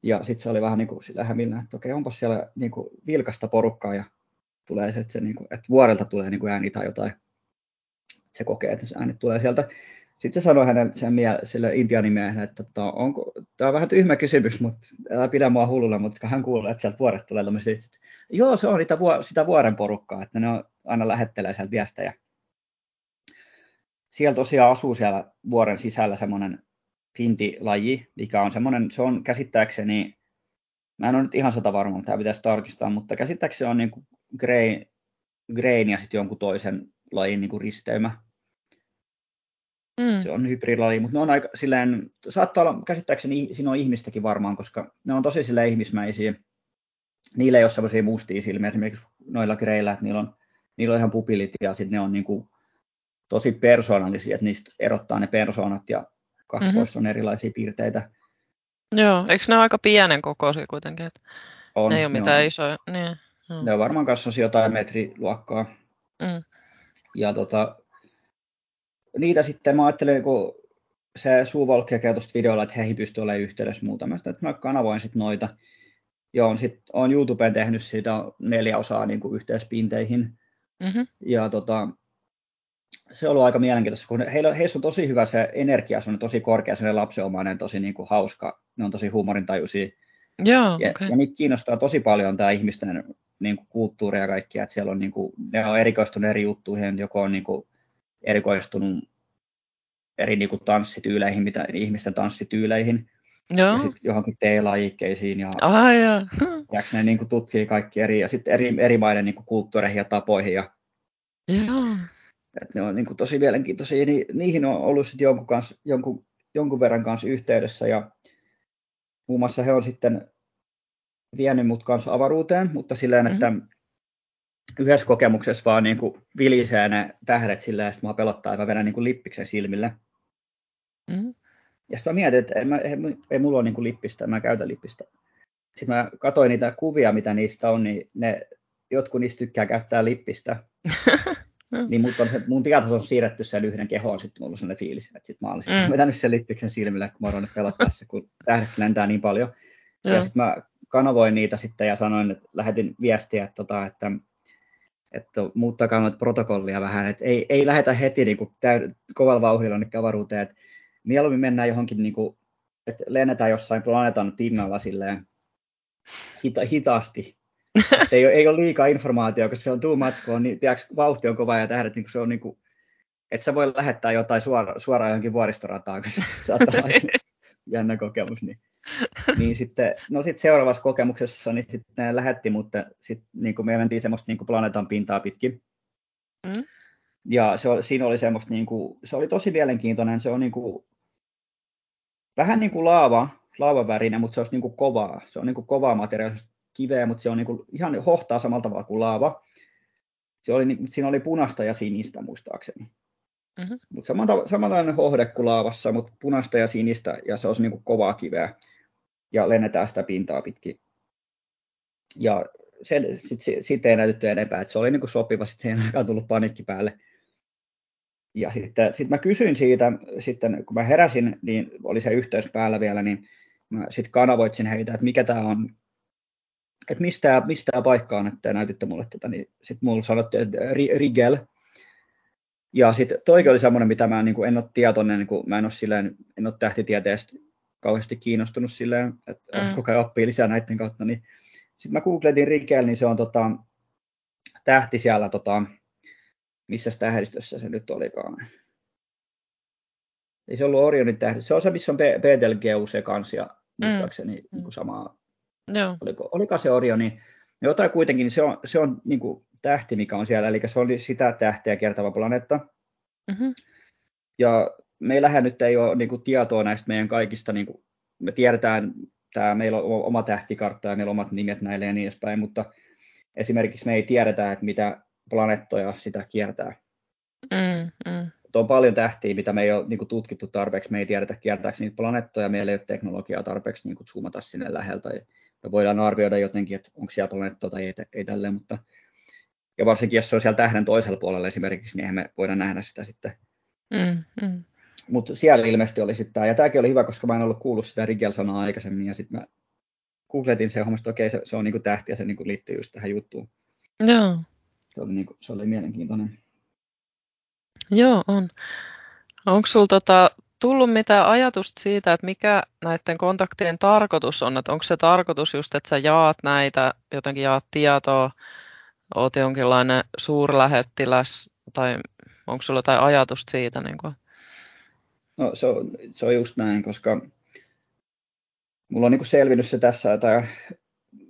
Speaker 2: Ja sitten se oli vähän niin kuin sillä hämillä, että okei, onpas siellä niin kuin vilkasta porukkaa ja tulee se, että, se, niin kuin, että vuorelta tulee niin kuin ääni tai jotain. Se kokee, että se äänet tulee sieltä. Sitten se sanoi hänen sen mie- sille intiaanimiehelle, että tota, onko, tämä on vähän tyhmä kysymys, mutta älä pidä mua hullulla, mutta hän kuulee, että sieltä vuoret tulee tämmöisiä. Joo, se on niitä, sitä vuoren porukkaa, että ne on, aina lähettelee sieltä viestejä. Siellä tosiaan asuu siellä vuoren sisällä semmoinen pintilaji, mikä on semmoinen, se on käsittääkseni, mä en ole nyt ihan sata varma, mutta tämä pitäisi tarkistaa, mutta käsittääkseni on niin kuin grain, grain ja sitten jonkun toisen lajin niin kuin risteymä Mm. Se on hybridilaji, mutta ne on aika silleen, saattaa olla, käsittääkseni siinä on ihmistäkin varmaan, koska ne on tosi silleen ihmismäisiä. Niillä ei ole semmoisia mustia silmiä, esimerkiksi noilla greillä, että niillä on, niillä on ihan pupilit ja sitten ne on niin kuin tosi persoonallisia, että niistä erottaa ne persoonat ja kasvoissa mm-hmm. on erilaisia piirteitä.
Speaker 1: Joo, eikö ne ole aika pienen kokoisia kuitenkin? Että on, ne ei ole mitään on, isoja. Niin,
Speaker 2: no. Ne on varmaan kasvasi jotain metriluokkaa. Mm. Ja tota, niitä sitten mä ajattelin, kun se Suuvolkki kertoi videolla, että heihin pystyy olemaan yhteydessä muutamasta, että mä kanavoin sitten noita. Joo, sit on YouTubeen tehnyt siitä neljä osaa niin kuin yhteispinteihin. Mm-hmm. Ja tota, se on ollut aika mielenkiintoista, kun heillä, heissä on tosi hyvä se energia, se on tosi korkea, se lapsenomainen, tosi niin kuin hauska, ne on tosi huumorintajuisia.
Speaker 1: Joo,
Speaker 2: ja,
Speaker 1: okay.
Speaker 2: ja niitä kiinnostaa tosi paljon tämä ihmisten niin kuin, kulttuuri ja kaikki, että siellä on, niin kuin, ne on erikoistunut eri juttuihin, joko on niin kuin, erikoistunut eri niin kuin tanssityyleihin, mitä, ihmisten tanssityyleihin. Joo. Ja sitten johonkin teelajikkeisiin. Ja,
Speaker 1: ah, ja.
Speaker 2: ne niin kuin tutkii kaikki eri, ja sitten eri, eri maiden niin kuin kulttuureihin ja tapoihin. Ja,
Speaker 1: Joo.
Speaker 2: Et ne on niin kuin tosi mielenkiintoisia. Ni, niihin on ollut sitten jonkun, kanssa, jonkun, jonkun verran kanssa yhteydessä. Ja muun muassa he on sitten vienyt mut kanssa avaruuteen, mutta silleen, mm-hmm. että yhdessä kokemuksessa vaan niin kuin vilisee ne tähdet silleen, ja sitten mua pelottaa, että mä vedän niin kuin lippiksen silmille. Mm. Ja sitten mä mietin, että ei, mä, ei, ei mulla ole niin kuin lippistä, mä käytän lippistä. Sitten mä katsoin niitä kuvia, mitä niistä on, niin ne, jotkut niistä tykkää käyttää lippistä. niin mutta on se, mun tietoisuus on siirretty sen yhden kehoon, sitten mulla on sellainen fiilis, että sitten mä olisin mm. vetänyt sen lippiksen silmille, kun mä oon pelottaa se, kun tähdet lentää niin paljon. Ja sitten mä kanavoin niitä sitten ja sanoin, että lähetin viestiä, että, tota, että että muuttakaa noita protokollia vähän, että ei, ei lähetä heti niin kuin täyd, kovalla vauhdilla nyt avaruuteen, että mieluummin mennään johonkin, niin kuin, että lennetään jossain planeetan pinnalla silleen hita, hitaasti, ei, ei ole liikaa informaatiota, koska se on too much, kun on, niin, tiedätkö, vauhti on kova ja tähdet, niin se on niin kuin, että sä voi lähettää jotain suora, suoraan johonkin vuoristorataan, kun saattaa olla jännä kokemus, niin niin sitten, no sitten seuraavassa kokemuksessa niin sitten ne lähetti, mutta sitten niin kuin me mentiin semmoista niin kuin planeetan pintaa pitkin. Mm. Ja se, siinä oli semmoista, niin kuin, se oli tosi mielenkiintoinen, se on niin kuin, vähän niin kuin laava, laavavärinen, mutta se olisi niin kuin kovaa. Se on niin kuin kovaa materiaalia, kiveä, mutta se on niin kuin, ihan hohtaa samalla tavalla kuin laava. Se oli, siinä oli punaista ja sinistä muistaakseni. Mm-hmm. Mutta samanlainen hohde kuin laavassa, mutta punaista ja sinistä, ja se olisi niin kuin kovaa kiveä ja lennetään sitä pintaa pitkin. Ja sitten sit, sit ei näytetty enempää, että se oli niin kuin sopiva, sitten siihen aikaan tullut panikki päälle. Ja sitten sit mä kysyin siitä, sitten kun mä heräsin, niin oli se yhteys päällä vielä, niin mä sitten kanavoitsin heitä, että mikä tämä on, että mistä, mistä tämä paikka on, että näytitte mulle tätä, niin sitten mulle sanottiin, että Rigel. Ja sitten toikin oli semmoinen, mitä mä niin kuin en ole tietoinen, niin kuin mä en ole, silleen, en ole tähtitieteestä kauheasti kiinnostunut silleen, että mm. koko ajan oppii lisää näiden kautta, niin sitten mä googletin Rikel, niin se on tota, tähti siellä, tota, missä tähdistössä se nyt olikaan. Ei se ollut Orionin tähti, se on se, missä on Betelgeuse kanssa ja muistaakseni mm. niin kuin samaa. Joo. Oliko, oliko se Orioni? Jotain kuitenkin, niin se on, se on niin kuin tähti, mikä on siellä, eli se oli sitä tähteä kiertävä planeetta. Mm-hmm. Ja meillähän nyt ei ole niin kuin, tietoa näistä meidän kaikista, niin kuin, me tiedetään, tämä, meillä on oma tähtikartta ja meillä on omat nimet näille ja niin edespäin, mutta esimerkiksi me ei tiedetä, että mitä planeettoja sitä kiertää. Mm, mm. On paljon tähtiä, mitä me ei ole niin kuin, tutkittu tarpeeksi, me ei tiedetä kiertääkö niitä planeettoja, meillä ei ole teknologiaa tarpeeksi niin kuin, zoomata sinne läheltä. Ja voidaan arvioida jotenkin, että onko siellä planeettoja tai ei, ei tälleen, mutta ja varsinkin jos se on siellä tähden toisella puolella esimerkiksi, niin eihän me voida nähdä sitä sitten. Mm, mm. Mutta siellä ilmeisesti oli sitten tämä, ja tämäkin oli hyvä, koska mä en ollut kuullut sitä Rigel-sanaa aikaisemmin, ja sitten mä googletin se hommasta, että okei, se, se on niinku tähti, ja se niinku liittyy just tähän juttuun.
Speaker 1: Joo.
Speaker 2: Se oli, niinku, se oli mielenkiintoinen.
Speaker 1: Joo, on. Onko sinulla tota, tullut mitään ajatusta siitä, että mikä näiden kontaktien tarkoitus on? Että onko se tarkoitus just, että sä jaat näitä, jotenkin jaat tietoa, oot jonkinlainen suurlähettiläs, tai onko sulla jotain ajatusta siitä? Niin kuin?
Speaker 2: No se on, se on just näin, koska mulla on niin kuin selvinnyt se tässä tai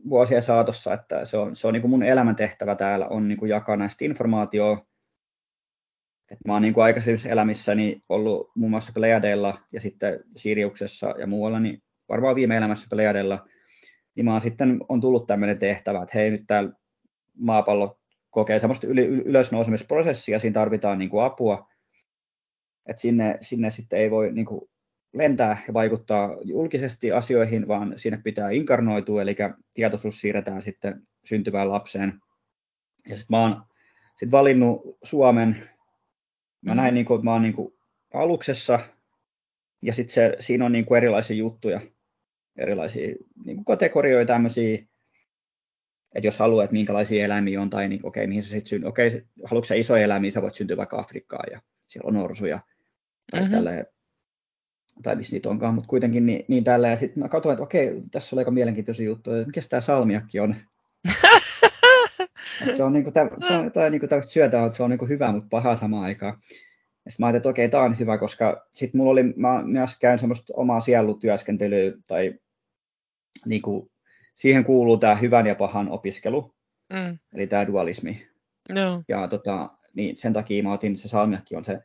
Speaker 2: vuosien saatossa, että se on, se on niin kuin mun elämäntehtävä täällä on niin kuin jakaa näistä informaatioa. Et mä oon niin kuin aikaisemmissa elämissäni ollut muun muassa Pleiadeilla ja sitten Siriuksessa ja muualla, niin varmaan viime elämässä Pleiadeilla, niin mä oon sitten on tullut tämmöinen tehtävä, että hei nyt täällä maapallo kokee semmoista ylösnousemisprosessia, siinä tarvitaan niin kuin apua, että sinne, sinne sitten ei voi niin kuin lentää ja vaikuttaa julkisesti asioihin, vaan sinne pitää inkarnoitua, eli tietoisuus siirretään sitten syntyvään lapseen. Ja sitten mä oon sit valinnut Suomen, mä näin, niin kuin, että mä oon niin kuin aluksessa, ja sitten se, siinä on niin kuin erilaisia juttuja, erilaisia niin kuin kategorioita, tämmöisiä, että jos haluat, että minkälaisia eläimiä on, tai niin, okei, mihin sä sitten okei, haluatko sä isoja eläimiä, sä voit syntyä vaikka Afrikkaan, ja siellä on norsuja, tai mm-hmm. tällä, tai missä niitä onkaan, mutta kuitenkin niin, niin tällä. Ja sitten mä katsoin, että okei, tässä on aika mielenkiintoisia juttuja, että mikä tämä salmiakki on. se on, niinku, se on jotain niinku syötä, että se on niinku hyvä, mutta paha samaan aikaan. Ja sitten mä ajattelin, että okei, tämä on hyvä, koska sitten mulla oli, mä myös käyn semmoista omaa sielutyöskentelyä, tai niinku, siihen kuuluu tämä hyvän ja pahan opiskelu, mm. eli tämä dualismi. No. Ja tota, niin sen takia mä otin, se salmiakki on se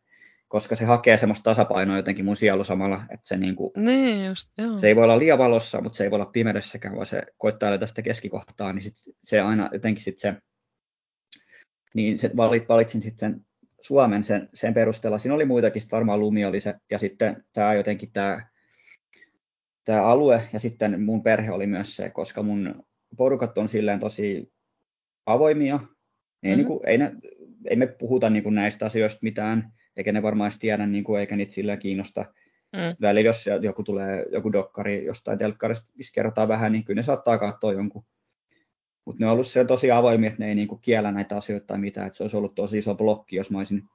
Speaker 2: koska se hakee semmoista tasapainoa jotenkin mun sielu samalla, että se, niinku,
Speaker 1: niin just, joo.
Speaker 2: se ei voi olla liian valossa, mutta se ei voi olla pimeydessäkään, vaan se koittaa löytää sitä keskikohtaa, niin sit se aina jotenkin sit se, niin se valit, valitsin sitten Suomen sen, sen perusteella. Siinä oli muitakin, varmaan Lumi oli se, ja sitten tämä jotenkin tämä, tämä alue, ja sitten mun perhe oli myös se, koska mun porukat on silleen tosi avoimia, mm-hmm. ei, niin kuin, ei, ne, ei me puhuta niin kuin näistä asioista mitään, eikä ne varmaan edes tiedä, niin kuin, eikä niitä sillä kiinnosta. Mm. Välillä jos joku tulee, joku dokkari jostain telkkarista, missä kerrotaan vähän, niin kyllä ne saattaa katsoa jonkun. Mutta ne on ollut tosi avoimia, että ne ei niinku kiellä näitä asioita tai mitään. Et se olisi ollut tosi iso blokki, jos mä olisin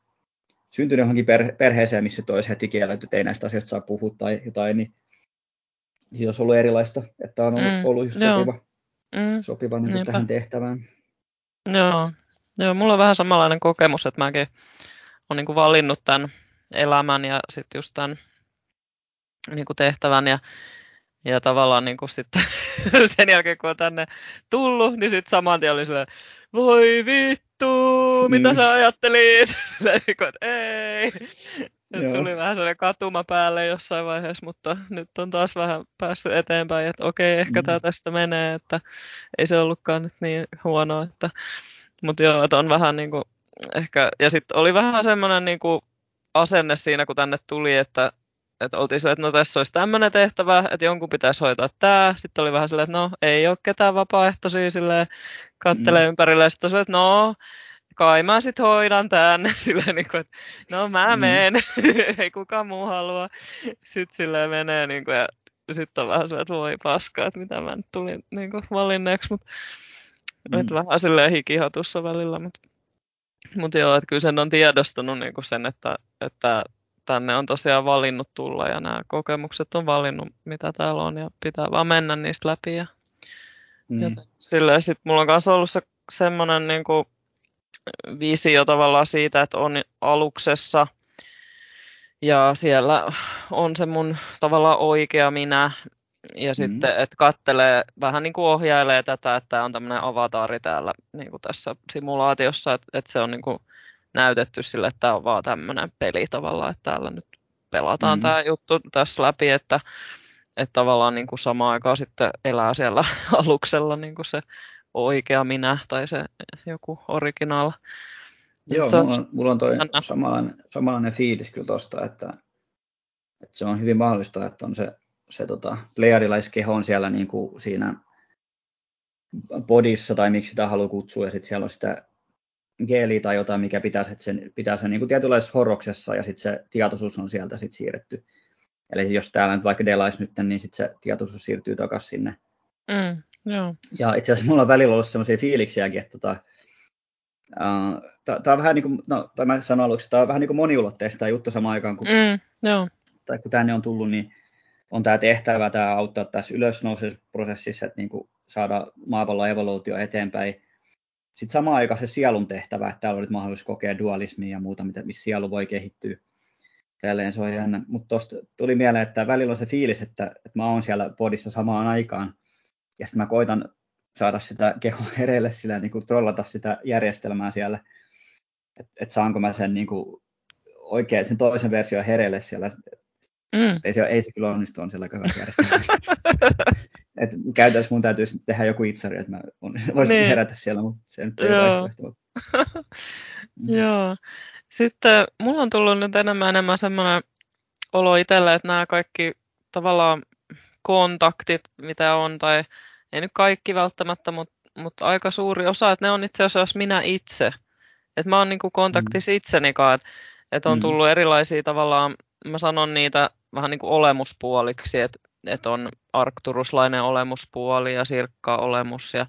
Speaker 2: syntynyt johonkin perhe- perheeseen, missä olisi heti kielletty, että ei näistä asioista saa puhua tai jotain, niin siitä olisi ollut erilaista, että on ollut, mm, ollut just sopiva, mm, sopiva niin tähän tehtävään.
Speaker 1: Joo. Joo, mulla on vähän samanlainen kokemus, että mäkin on niin kuin valinnut tämän elämän ja sitten just tämän niin kuin tehtävän ja, ja tavallaan niin kuin sitten sen jälkeen kun on tänne tullut, niin sitten saman tien oli silleen, voi vittu, mitä mm. sä ajattelit? Silleen, niin kuin, että ei. Joo. Tuli vähän sellainen katuma päälle jossain vaiheessa, mutta nyt on taas vähän päässyt eteenpäin, että okei, ehkä mm. tämä tästä menee, että ei se ollutkaan nyt niin huono, että mutta joo, että on vähän niin kuin ehkä, ja sitten oli vähän semmoinen niin kuin asenne siinä, kun tänne tuli, että, että oltiin sille, että no tässä olisi tämmöinen tehtävä, että jonkun pitäisi hoitaa tämä. Sitten oli vähän silleen, että no ei ole ketään vapaaehtoisia silleen, kattelee mm. ympärille, sitten että no kai mä sitten hoidan tämän. Silleen, niin kuin, että no mä mm. menen, ei kukaan muu halua. Sitten silleen menee, niin kuin, ja sitten on vähän silleen, että voi paskaa, että mitä mä nyt tulin niin kuin, valinneeksi. Mutta mm. että vähän silleen hikihatussa välillä, mutta mutta joo, että kyllä sen on tiedostanut niin kuin sen, että, että tänne on tosiaan valinnut tulla ja nämä kokemukset on valinnut, mitä täällä on ja pitää vaan mennä niistä läpi. Ja, mm. ja silleen, sit mulla on myös ollut se semmoinen niin kuin, visio tavallaan siitä, että on aluksessa ja siellä on se mun tavallaan oikea minä ja mm. sitten, että kattelee, vähän niin kuin ohjailee tätä, että on tämmöinen avataari täällä niin kuin tässä simulaatiossa, että, että se on niin kuin näytetty sille, että tämä on vaan tämmöinen peli tavallaan, että täällä nyt pelataan mm. tämä juttu tässä läpi, että, että tavallaan niin kuin samaan aikaan sitten elää siellä aluksella niin kuin se oikea minä tai se joku original.
Speaker 2: Joo, se mulla on, mulla on toi samanlainen, samanlainen fiilis kyllä tosta, että, että se on hyvin mahdollista, että on se, se tota, playerilaiskeho on siellä niin kuin siinä bodissa tai miksi sitä haluaa kutsua, ja sitten siellä on sitä geeli tai jotain, mikä pitää, sen, pitää sen niin kuin tietynlaisessa horroksessa, ja sitten se tietoisuus on sieltä sit siirretty. Eli jos täällä nyt vaikka delais nyt, niin sitten se tietoisuus siirtyy takaisin sinne.
Speaker 1: Mm, joo.
Speaker 2: Ja itse asiassa mulla on välillä ollut sellaisia fiiliksiäkin, että tota, uh, tämä on vähän niin kuin, no, tai mä sanon aluksi, tämä on vähän niin kuin moniulotteista juttu samaan aikaan, kun,
Speaker 1: mm, joo.
Speaker 2: tai kun tänne on tullut, niin on tämä tehtävä, tämä auttaa tässä ylösnouseprosessissa, että niin kuin saada maapallon evoluutio eteenpäin. Sitten samaan aikaan se sielun tehtävä, että täällä nyt mahdollisuus kokea dualismia ja muuta, missä sielu voi kehittyä. Tälleen se on jännä. Mutta tuosta tuli mieleen, että välillä on se fiilis, että, että mä oon siellä podissa samaan aikaan. Ja sitten mä koitan saada sitä kehoa hereille sillä niin kuin trollata sitä järjestelmää siellä. Että et saanko mä sen niin kuin, oikein sen toisen version hereille siellä. Mm. Ei, se, ei se kyllä onnistu, on siellä hyvä järjestelmä. et käytännössä mun täytyisi tehdä joku itsari, että mä voisin niin. herätä siellä, mutta se nyt ei Joo.
Speaker 1: mm. Joo. Sitten mulla on tullut nyt enemmän enemmän semmoinen olo itselle, että nämä kaikki tavallaan kontaktit, mitä on, tai ei nyt kaikki välttämättä, mutta, mutta aika suuri osa, että ne on itse asiassa minä itse. Että mä oon niin kontaktissa mm. itseni kanssa, että, että on mm. tullut erilaisia tavallaan, mä sanon niitä vähän niin kuin olemuspuoliksi, että, että on arkturuslainen olemuspuoli ja sirkka-olemus ja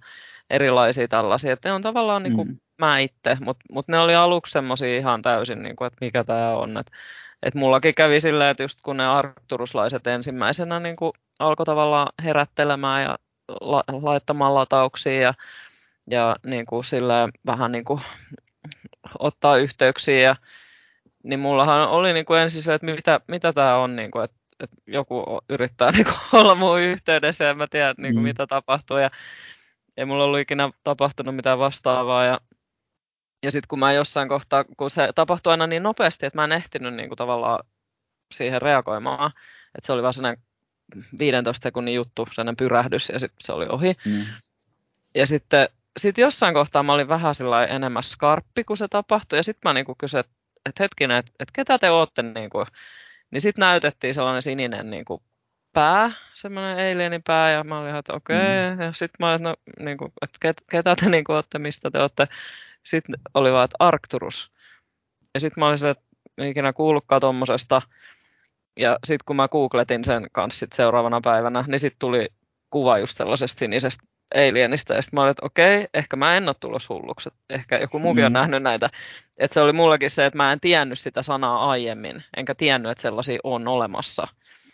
Speaker 1: erilaisia tällaisia, että ne on tavallaan niin kuin mm. mä itse, mutta mut ne oli aluksi semmoisia ihan täysin, niin kuin, että mikä tämä on, että et mullakin kävi silleen, että just kun ne arkturuslaiset ensimmäisenä niin kuin alkoi tavallaan herättelemään ja la, laittamaan latauksia ja, ja niin kuin silleen vähän niin kuin ottaa yhteyksiä. Ja, niin mullahan oli niin kuin ensin se, että mitä, mitä tämä on, niin kuin, että, että joku yrittää niin kuin olla mun yhteydessä ja mä tiedän niin kuin, mm. mitä tapahtuu. Ja ei mulla ollut ikinä tapahtunut mitään vastaavaa. Ja, ja sitten kun mä jossain kohtaa, kun se tapahtui aina niin nopeasti, että mä en ehtinyt niin kuin, tavallaan siihen reagoimaan, että se oli vaan sellainen 15 sekunnin juttu, sellainen pyrähdys ja sitten se oli ohi. Mm. Ja sitten sit jossain kohtaa mä olin vähän enemmän skarppi, kun se tapahtui. Ja sitten mä niinku kysyin, että et hetkinen, että et ketä te ootte? Niinku. Niin sitten näytettiin sellainen sininen niinku, pää, semmoinen alienin pää, ja mä olin että okei, okay. mm. ja sitten mä olin, no, niinku, että ket, ketä te niinku, ootte, mistä te ootte. Sitten oli vaan, että Arcturus. Ja sitten mä olin että ikinä kuullutkaan tuommoisesta. Ja sitten kun mä googletin sen kanssa sit seuraavana päivänä, niin sitten tuli kuva just sellaisesta sinisestä alienista. Ja sitten mä olin, että okei, ehkä mä en ole tulossa hulluksi. Ehkä joku muukin mm. on nähnyt näitä. Että se oli mullekin se, että mä en tiennyt sitä sanaa aiemmin. Enkä tiennyt, että sellaisia on olemassa.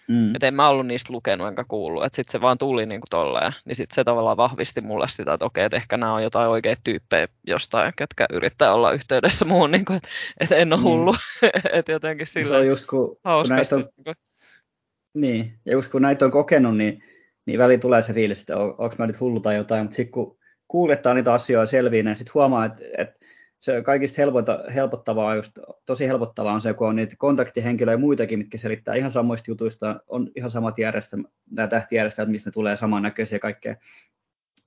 Speaker 1: Mm. Että en mä ollut niistä lukenut enkä kuullut, että sitten se vaan tuli niin kuin tolleen. Niin sitten se tavallaan vahvisti mulle sitä, että okei, että ehkä nämä on jotain oikeita tyyppejä jostain, ketkä yrittää olla yhteydessä muuhun, niin kuin, että, että en ole niin. hullu. Mm. että jotenkin sillä
Speaker 2: se on just kun, kun näitä on, niin, niin, ja just kun näitä on kokenut, niin, niin väliin tulee se fiilis, että on, onko mä nyt hullu tai jotain, mutta sitten kun kuulettaa niitä asioita selviin, niin sitten huomaa, että, että se kaikista helpointa, helpottavaa, just, tosi helpottavaa on se, kun on niitä kontaktihenkilöjä ja muitakin, mitkä selittää ihan samoista jutuista, on ihan samat järjestelmät, nämä tähtijärjestelmät, missä ne tulee samannäköisiä ja kaikkea,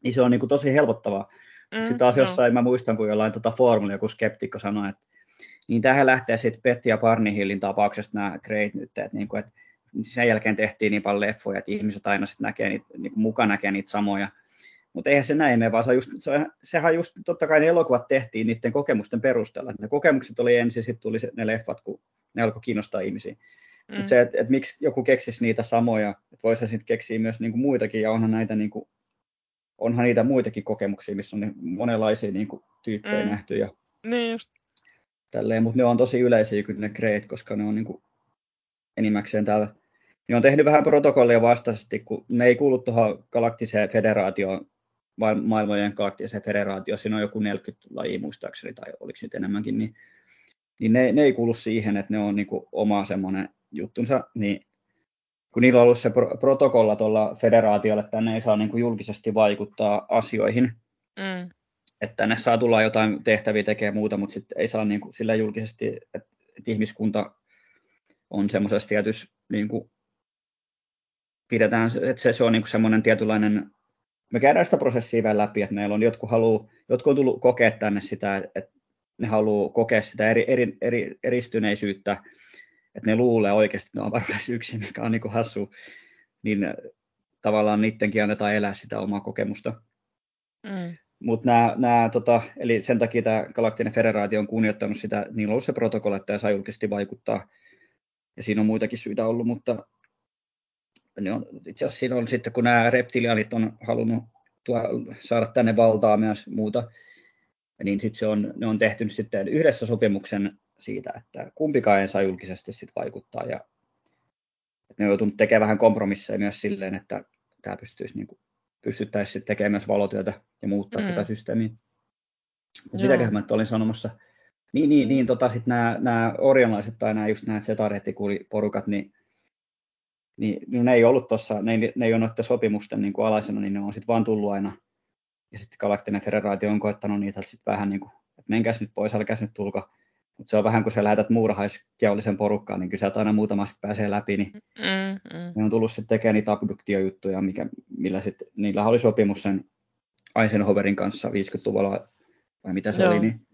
Speaker 2: niin se on niin kuin tosi helpottavaa. Mm, sitten taas no. jossain, mä muistan, kun jollain tota foorumilla joku skeptikko sanoi, että niin tähän lähtee sitten Petti ja Parnihillin tapauksesta nämä Great nyt, että, niin kuin, että sen jälkeen tehtiin niin paljon leffoja, että ihmiset aina sitten näkee niitä, niin kuin mukaan näkee niitä samoja, mutta eihän se näin mene, vaan se on just, se sehän just, totta kai ne elokuvat tehtiin niiden kokemusten perusteella. Ne kokemukset oli ensin, sitten tuli ne leffat, kun ne alkoi kiinnostaa ihmisiä. Mm. Mutta se, että et miksi joku keksisi niitä samoja, että voisi sitten keksiä myös niinku muitakin, ja onhan näitä niinku, onhan niitä muitakin kokemuksia, missä on monenlaisia niinku, tyyppejä mm. nähty. Ja
Speaker 1: niin just.
Speaker 2: Tälleen, mutta ne on tosi yleisiä kyllä ne kreet, koska ne on niinku, enimmäkseen täällä ne on tehnyt vähän protokollia vastaisesti, kun ne ei kuulu tuohon galaktiseen federaatioon maailmojen galaktiseen federaatio, siinä on joku 40 lajia muistaakseni, tai oliko nyt enemmänkin, niin, niin ne, ne, ei kuulu siihen, että ne on niin kuin oma semmoinen juttunsa, niin kun niillä on ollut se protokolla tuolla federaatiolle, että tänne ei saa niin kuin julkisesti vaikuttaa asioihin, mm. että tänne saa tulla jotain tehtäviä tekemään muuta, mutta sitten ei saa niin kuin sillä julkisesti, että, että ihmiskunta on semmoisessa tietyssä, niin kuin, pidetään, että se, se on niin kuin semmoinen tietynlainen, me käydään sitä prosessia vielä läpi, että meillä on jotkut, haluu, jotkut on tullut kokea tänne sitä, että ne haluaa kokea sitä eri, eri, eri, eristyneisyyttä, että ne luulee oikeasti, että ne on varmasti yksin, mikä on niin kuin hassu, niin tavallaan niidenkin annetaan elää sitä omaa kokemusta. Mm. Mutta nämä, nämä, tota, eli sen takia tämä Galaktinen federaatio on kunnioittanut sitä, niillä on ollut se protokolla, että tämä saa julkisesti vaikuttaa, ja siinä on muitakin syitä ollut, mutta ne on, itse asiassa siinä on sitten, kun nämä reptilianit on halunnut tuo, saada tänne valtaa myös muuta, niin sitten se on, ne on tehty sitten yhdessä sopimuksen siitä, että kumpikaan ei saa julkisesti sit vaikuttaa. Ja, että ne on joutunut tekemään vähän kompromisseja myös silleen, että tämä pystyisi niin kuin, pystyttäisiin tekemään myös valotyötä ja muuttaa mm. tätä systeemiä. Mitäköhän mä olin sanomassa? Niin, niin, niin tota, sit nämä, nämä orjanlaiset tai nämä just nämä porukat, niin, niin, niin ne ei ollut tuossa, ne, ne ei ole noiden sopimusten niin kuin alaisena, niin ne on sitten vaan tullut aina. Ja sitten Galaktinen federaatio on koettanut niitä sitten vähän niin kuin, että menkääs nyt pois, älkääs nyt tulko. Mutta se on vähän kuin sä lähetät muurahaiskeullisen porukkaan, niin kyllä aina muutamasti pääsee läpi, niin mm, mm. ne on tullut sitten tekemään niitä abduktiojuttuja, mikä, millä sitten, niillä oli sopimus sen Eisenhowerin kanssa 50-luvulla, vai mitä se Joo. oli, niin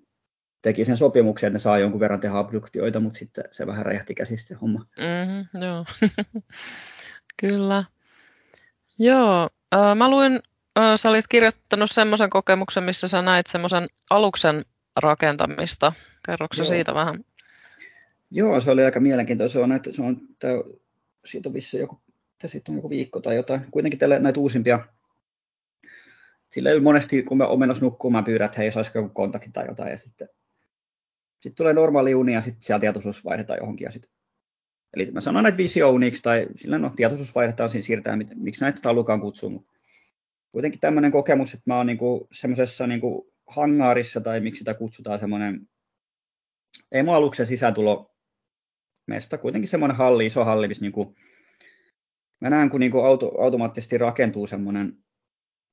Speaker 2: teki sen sopimuksen, että ne saa jonkun verran tehdä abduktioita, mutta sitten se vähän räjähti käsistä se homma.
Speaker 1: Mm-hmm, joo, kyllä. Joo, äh, mä luin, äh, sä olit kirjoittanut semmoisen kokemuksen, missä sä näit semmoisen aluksen rakentamista Kerroksä siitä vähän?
Speaker 2: Joo, se oli aika mielenkiintoista. Se on, että se on, tää, siitä on vissi joku, siitä on joku viikko tai jotain. Kuitenkin tälle näitä uusimpia. Sillä monesti, kun mä olen menossa nukkumaan, mä pyydän, että hei, saisiko joku kontakti tai jotain. Ja sitten, sitten tulee normaali uni ja sitten siellä tietoisuus vaihdetaan johonkin. Ja sitten, eli mä sanon näitä visio uniksi tai sillä no, tietoisuus vaihdetaan, siinä siirretään, miksi näitä talukaan kutsuu. Kuitenkin tämmöinen kokemus, että mä oon niinku semmoisessa niinku hangaarissa tai miksi sitä kutsutaan semmoinen emoaluksen sisätulo mesta, kuitenkin semmoinen halli, iso halli, missä niinku, mä näen, kun niinku auto, automaattisesti rakentuu semmoinen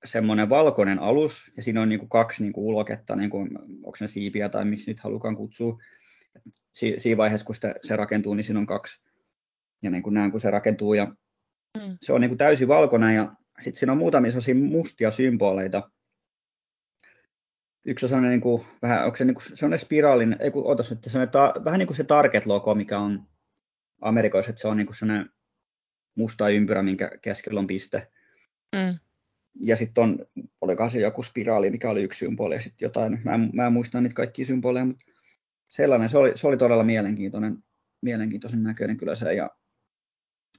Speaker 2: semmoinen valkoinen alus, ja siinä on niinku kaksi niinku uloketta, niinku, onko ne siipiä tai miksi niitä halukaan kutsua. Si- siinä vaiheessa, kun sitä, se rakentuu, niin siinä on kaksi. Ja niin kuin näen, kun se rakentuu, ja mm. se on niinku täysin valkoinen, ja sitten siinä on muutamia sellaisia mustia symboleita, yksi on sellainen, niin kuin, vähän, onko se niin kuin, sellainen spiraalin, ei kun, otas nyt, sellainen ta, vähän niin kuin se Target-logo, mikä on Amerikoissa, että se on niin kuin sellainen musta ympyrä, minkä keskellä on piste. Mm. Ja sitten on, olikohan se joku spiraali, mikä oli yksi symboli, ja sitten jotain, mä en, mä en muista niitä kaikkia symboleja, mutta sellainen, se oli, se oli todella mielenkiintoinen, mielenkiintoisen näköinen kyllä se, ja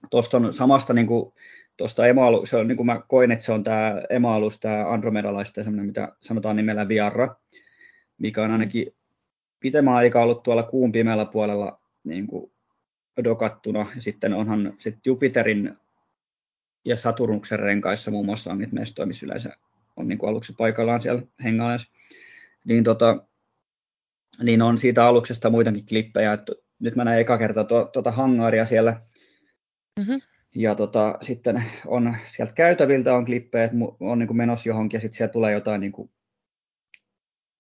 Speaker 2: tuosta on samasta niin kuin, tuosta emoalu, se on, niin kuin mä koin, että se on tämä emoalus, tämä andromedalaista semmoinen, mitä sanotaan nimellä Viarra, mikä on ainakin pitemmän aikaa ollut tuolla kuun pimeällä puolella niin kuin dokattuna. Ja sitten onhan sit Jupiterin ja Saturnuksen renkaissa muun muassa on niitä mestoja, missä yleensä on niin kuin aluksi paikallaan siellä hengailessa. Niin, tota, niin on siitä aluksesta muitakin klippejä. Että nyt mä näin eka kertaa tuota hangaaria siellä. Mm-hmm. Ja tota, sitten on sieltä käytäviltä on klippejä, että on niin kuin menossa johonkin ja sitten sieltä tulee jotain niin kuin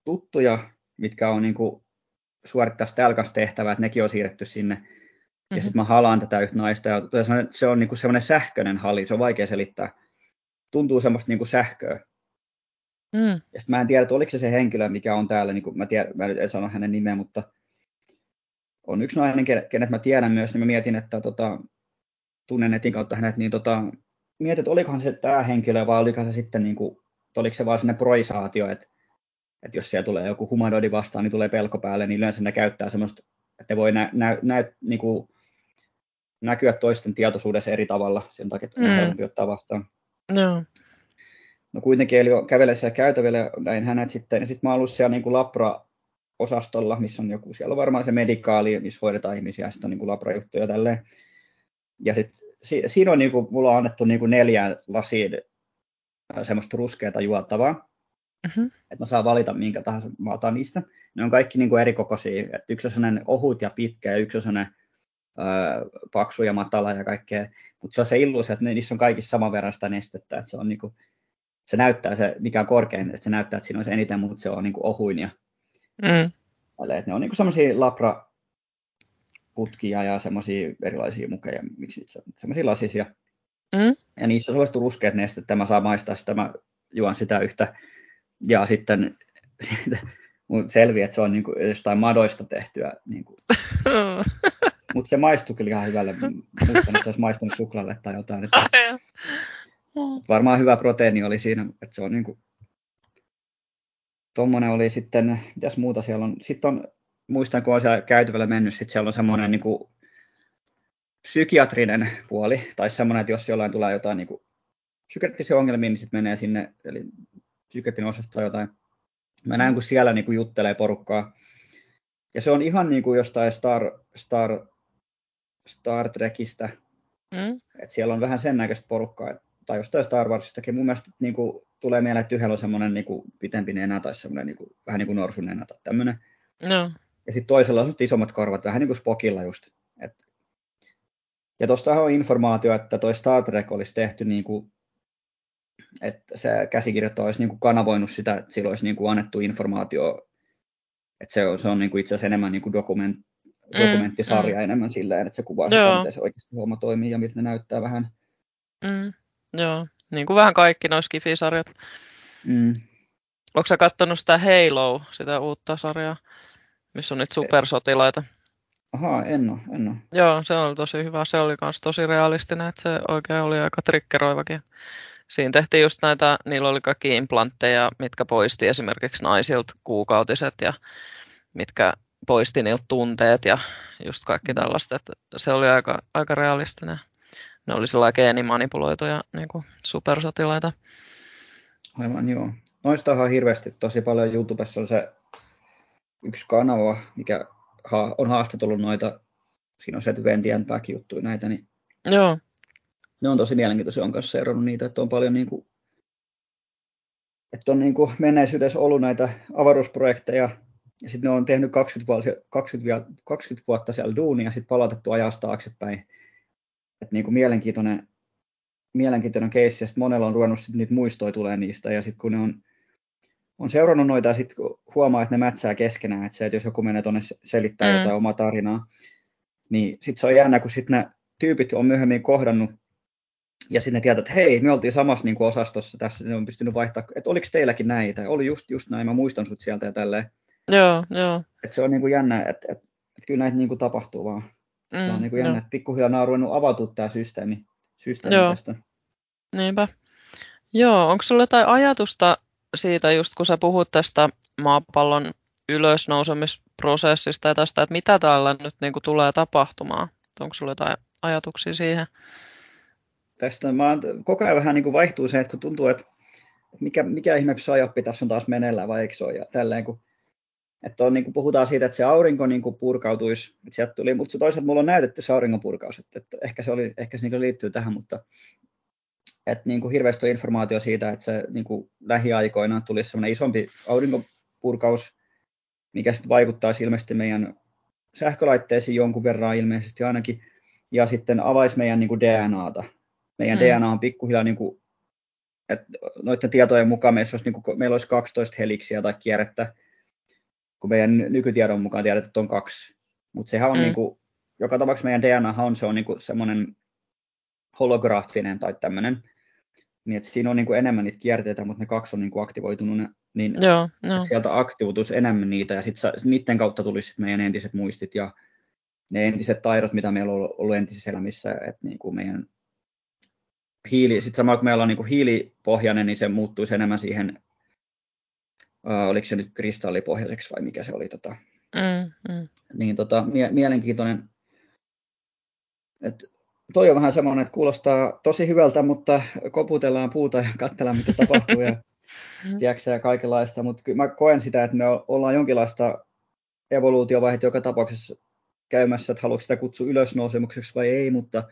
Speaker 2: tuttuja, mitkä on niin kuin suorittaa sitä tehtävää, että nekin on siirretty sinne. Mm-hmm. Ja sitten mä halaan tätä yhtä naista ja se on niin kuin semmoinen sähköinen halli, se on vaikea selittää. Tuntuu semmoista niin kuin sähköä. Mm. Ja sitten mä en tiedä, että oliko se se henkilö, mikä on täällä, niin kuin mä, tiedän, mä en sano hänen nimeä, mutta on yksi nainen, kenet mä tiedän myös, niin mä mietin, että tota, tunnen netin kautta hänet, niin tota, mietin, että olikohan se tämä henkilö vai oliko se sitten, niin kuin, oliko se vaan sinne proisaatio, että, että jos siellä tulee joku humanoidi vastaan, niin tulee pelko päälle, niin yleensä ne käyttää semmoista, että ne voi nä, nä, nä, niin kuin, näkyä toisten tietoisuudessa eri tavalla, sen takia, että on mm. helpompi ottaa vastaan.
Speaker 1: No.
Speaker 2: No kuitenkin, eli kävelee siellä käytävillä, näin hänet sitten, ja sitten mä ollut siellä niin kuin Lapra-osastolla, missä on joku, siellä on varmaan se medikaali, missä hoidetaan ihmisiä, ja sitten on niin kuin Lapra-juttuja tälleen. Ja sitten si, siinä on niinku, mulla on annettu niinku neljään lasiin semmoista ruskeata juotavaa.
Speaker 1: Mm-hmm.
Speaker 2: Että mä saan valita minkä tahansa mä otan niistä. Ne on kaikki niin kuin eri kokoisia. Että yksi on sellainen ohut ja pitkä ja yksi on sellainen paksu ja matala ja kaikkea. Mutta se on se illuusio, että niissä on kaikissa saman verran sitä nestettä. Että se, on niin kuin, se näyttää se, mikä on korkein, että se näyttää, että siinä on se eniten, mutta se on niin kuin ohuin. Ja,
Speaker 1: mm.
Speaker 2: että ne on niin kuin sellaisia labra putkia ja semmoisia erilaisia mukeja, miksi semmoisia lasisia.
Speaker 1: Mm.
Speaker 2: Ja niissä on suosittu ruskeat nestettä, mä saan maistaa sitä, mä juon sitä yhtä. Ja sitten mun selviää, että se on niin kuin jostain madoista tehtyä. Niin kuin. Mutta se maistui kyllä ihan hyvälle. Muistan, että se olisi maistunut suklalle tai jotain. Että varmaan hyvä proteiini oli siinä, että se on niin kuin... Tuommoinen oli sitten, mitäs muuta siellä on. Sitten on, muistan kun on siellä käytävällä mennyt, sitten siellä on semmoinen niin kuin psykiatrinen puoli, tai semmoinen, että jos jollain tulee jotain niin psykiatrisia ongelmia, niin sitten menee sinne, eli psykiatrin osasto tai jotain. Mä näen, kun siellä niin kuin juttelee porukkaa. Ja se on ihan niin kuin jostain Star, Star, Star Trekistä.
Speaker 1: Mm.
Speaker 2: Et siellä on vähän sen näköistä porukkaa, tai jostain Star Warsistakin. Mun mielestä niin kuin, tulee mieleen, että yhdellä on semmoinen niin kuin, pitempi nenä tai semmoinen niin kuin, vähän niin kuin norsun nenä tai tämmöinen.
Speaker 1: No.
Speaker 2: Ja sitten toisella on isommat korvat, vähän niin kuin Spockilla just. Et, ja tuosta on informaatio, että toi Star Trek olisi tehty niin kuin, että se käsikirjoittaja olisi niin kuin kanavoinut sitä, että sillä olisi niin kuin annettu informaatio, että se on, se on niin kuin itse asiassa enemmän niin kuin dokument, mm, dokumenttisarja mm. enemmän silleen, että se kuvaa Joo. sitä, miten se oikeasti homma toimii ja miltä ne näyttää vähän.
Speaker 1: Mm. Joo, niin kuin vähän kaikki noissa Skifi-sarjat.
Speaker 2: Mm.
Speaker 1: Onko sä kattonut sitä Halo, sitä uutta sarjaa, missä on niitä supersotilaita?
Speaker 2: Ahaa, en ole, en ole.
Speaker 1: Joo, se oli tosi hyvä. Se oli myös tosi realistinen, että se oikein oli aika trikkeroivakin. Siinä tehtiin just näitä, niillä oli kaikki implantteja, mitkä poisti esimerkiksi naisilta kuukautiset ja mitkä poisti niiltä tunteet ja just kaikki mm. tällaista. Että se oli aika, aika realistinen. Ne oli sellainen geenimanipuloituja niin kuin supersotilaita.
Speaker 2: Aivan joo. Noista on hirveästi tosi paljon. YouTubessa on se yksi kanava, mikä on haastatellut noita, siinä on se Ventian Back juttuja näitä, niin
Speaker 1: Joo.
Speaker 2: ne on tosi mielenkiintoisia, on kanssa seurannut niitä, että on paljon niin kuin, että on niin kuin menneisyydessä ollut näitä avaruusprojekteja, ja sitten ne on tehnyt 20, vuotta, 20, 20 vuotta siellä duunia, ja sitten palautettu ajasta taaksepäin. Että niin kuin mielenkiintoinen, mielenkiintoinen keissi, ja sitten monella on ruvennut sit niitä muistoja tulee niistä, ja sitten kun ne on on seurannut noita ja sitten huomaa, että ne mätsää keskenään, että se, että jos joku menee tuonne selittää mm. jotain omaa tarinaa, niin sitten se on jännä, kun sitten ne tyypit on myöhemmin kohdannut ja sitten ne tietää, että hei, me oltiin samassa niin kuin osastossa tässä, ne on pystynyt vaihtaa, että oliko teilläkin näitä, oli just, just näin, mä muistan sut sieltä ja tälleen.
Speaker 1: Joo, joo.
Speaker 2: Että se on niin kuin jännä, että, että, että kyllä näitä niin kuin tapahtuu vaan. Mm, Tämä on niin kuin jännä, että pikkuhiljaa on ruvennut avautua tämä systeemi, systeemi joo. tästä.
Speaker 1: Niinpä. Joo, onko sulla jotain ajatusta siitä just kun sä puhut tästä maapallon ylösnousemisprosessista ja tästä, että mitä täällä nyt niin kuin tulee tapahtumaan. Onko sulla jotain ajatuksia siihen?
Speaker 2: Tästä mä oon, koko ajan vähän niin kuin vaihtuu se, että kun tuntuu, että mikä, mikä ihme psyoppi tässä on taas meneillään vai eikö se ole, ja tälleen, kun, että on, niin kuin puhutaan siitä, että se aurinko niin kuin purkautuisi, että sieltä tuli, mutta toisaalta mulla on näytetty se auringon purkaus, että, että ehkä se, oli, ehkä se niin liittyy tähän, mutta että niin kuin hirveästi on informaatio siitä, että se niin kuin lähiaikoina tulisi semmoinen isompi aurinkopurkaus, mikä sitten vaikuttaa ilmeisesti meidän sähkölaitteisiin jonkun verran ilmeisesti ainakin, ja sitten avaisi meidän niin kuin DNAta. Meidän mm. DNA on pikkuhiljaa, niin kuin, että noiden tietojen mukaan meissä olisi, niin kuin, meillä olisi 12 heliksiä tai kierrettä, kun meidän nykytiedon mukaan tiedetään, että on kaksi. Mutta sehän on mm. niin kuin, joka tapauksessa meidän DNA on, se on niin kuin semmoinen holograafinen tai tämmöinen, niin että siinä on niin kuin enemmän niitä kierteitä, mutta ne kaksi on niin kuin aktivoitunut, niin
Speaker 1: joo, joo.
Speaker 2: sieltä aktivoituisi enemmän niitä, ja sitten niiden kautta tulisi sit meidän entiset muistit ja ne entiset taidot, mitä meillä on ollut entisissä elämissä, että niin kuin meidän hiili, sitten samalla kun meillä on niin kuin hiilipohjainen, niin se muuttuisi enemmän siihen, oliko se nyt kristallipohjaiseksi vai mikä se oli, tota,
Speaker 1: mm, mm.
Speaker 2: niin tota, mie- mielenkiintoinen, että toi on vähän semmoinen, että kuulostaa tosi hyvältä, mutta koputellaan puuta ja katsellaan, mitä tapahtuu ja, tiedätkö, ja kaikenlaista. Mutta mä koen sitä, että me ollaan jonkinlaista evoluutiovaihetta joka tapauksessa käymässä, että haluatko sitä kutsua ylösnousemukseksi vai ei, mutta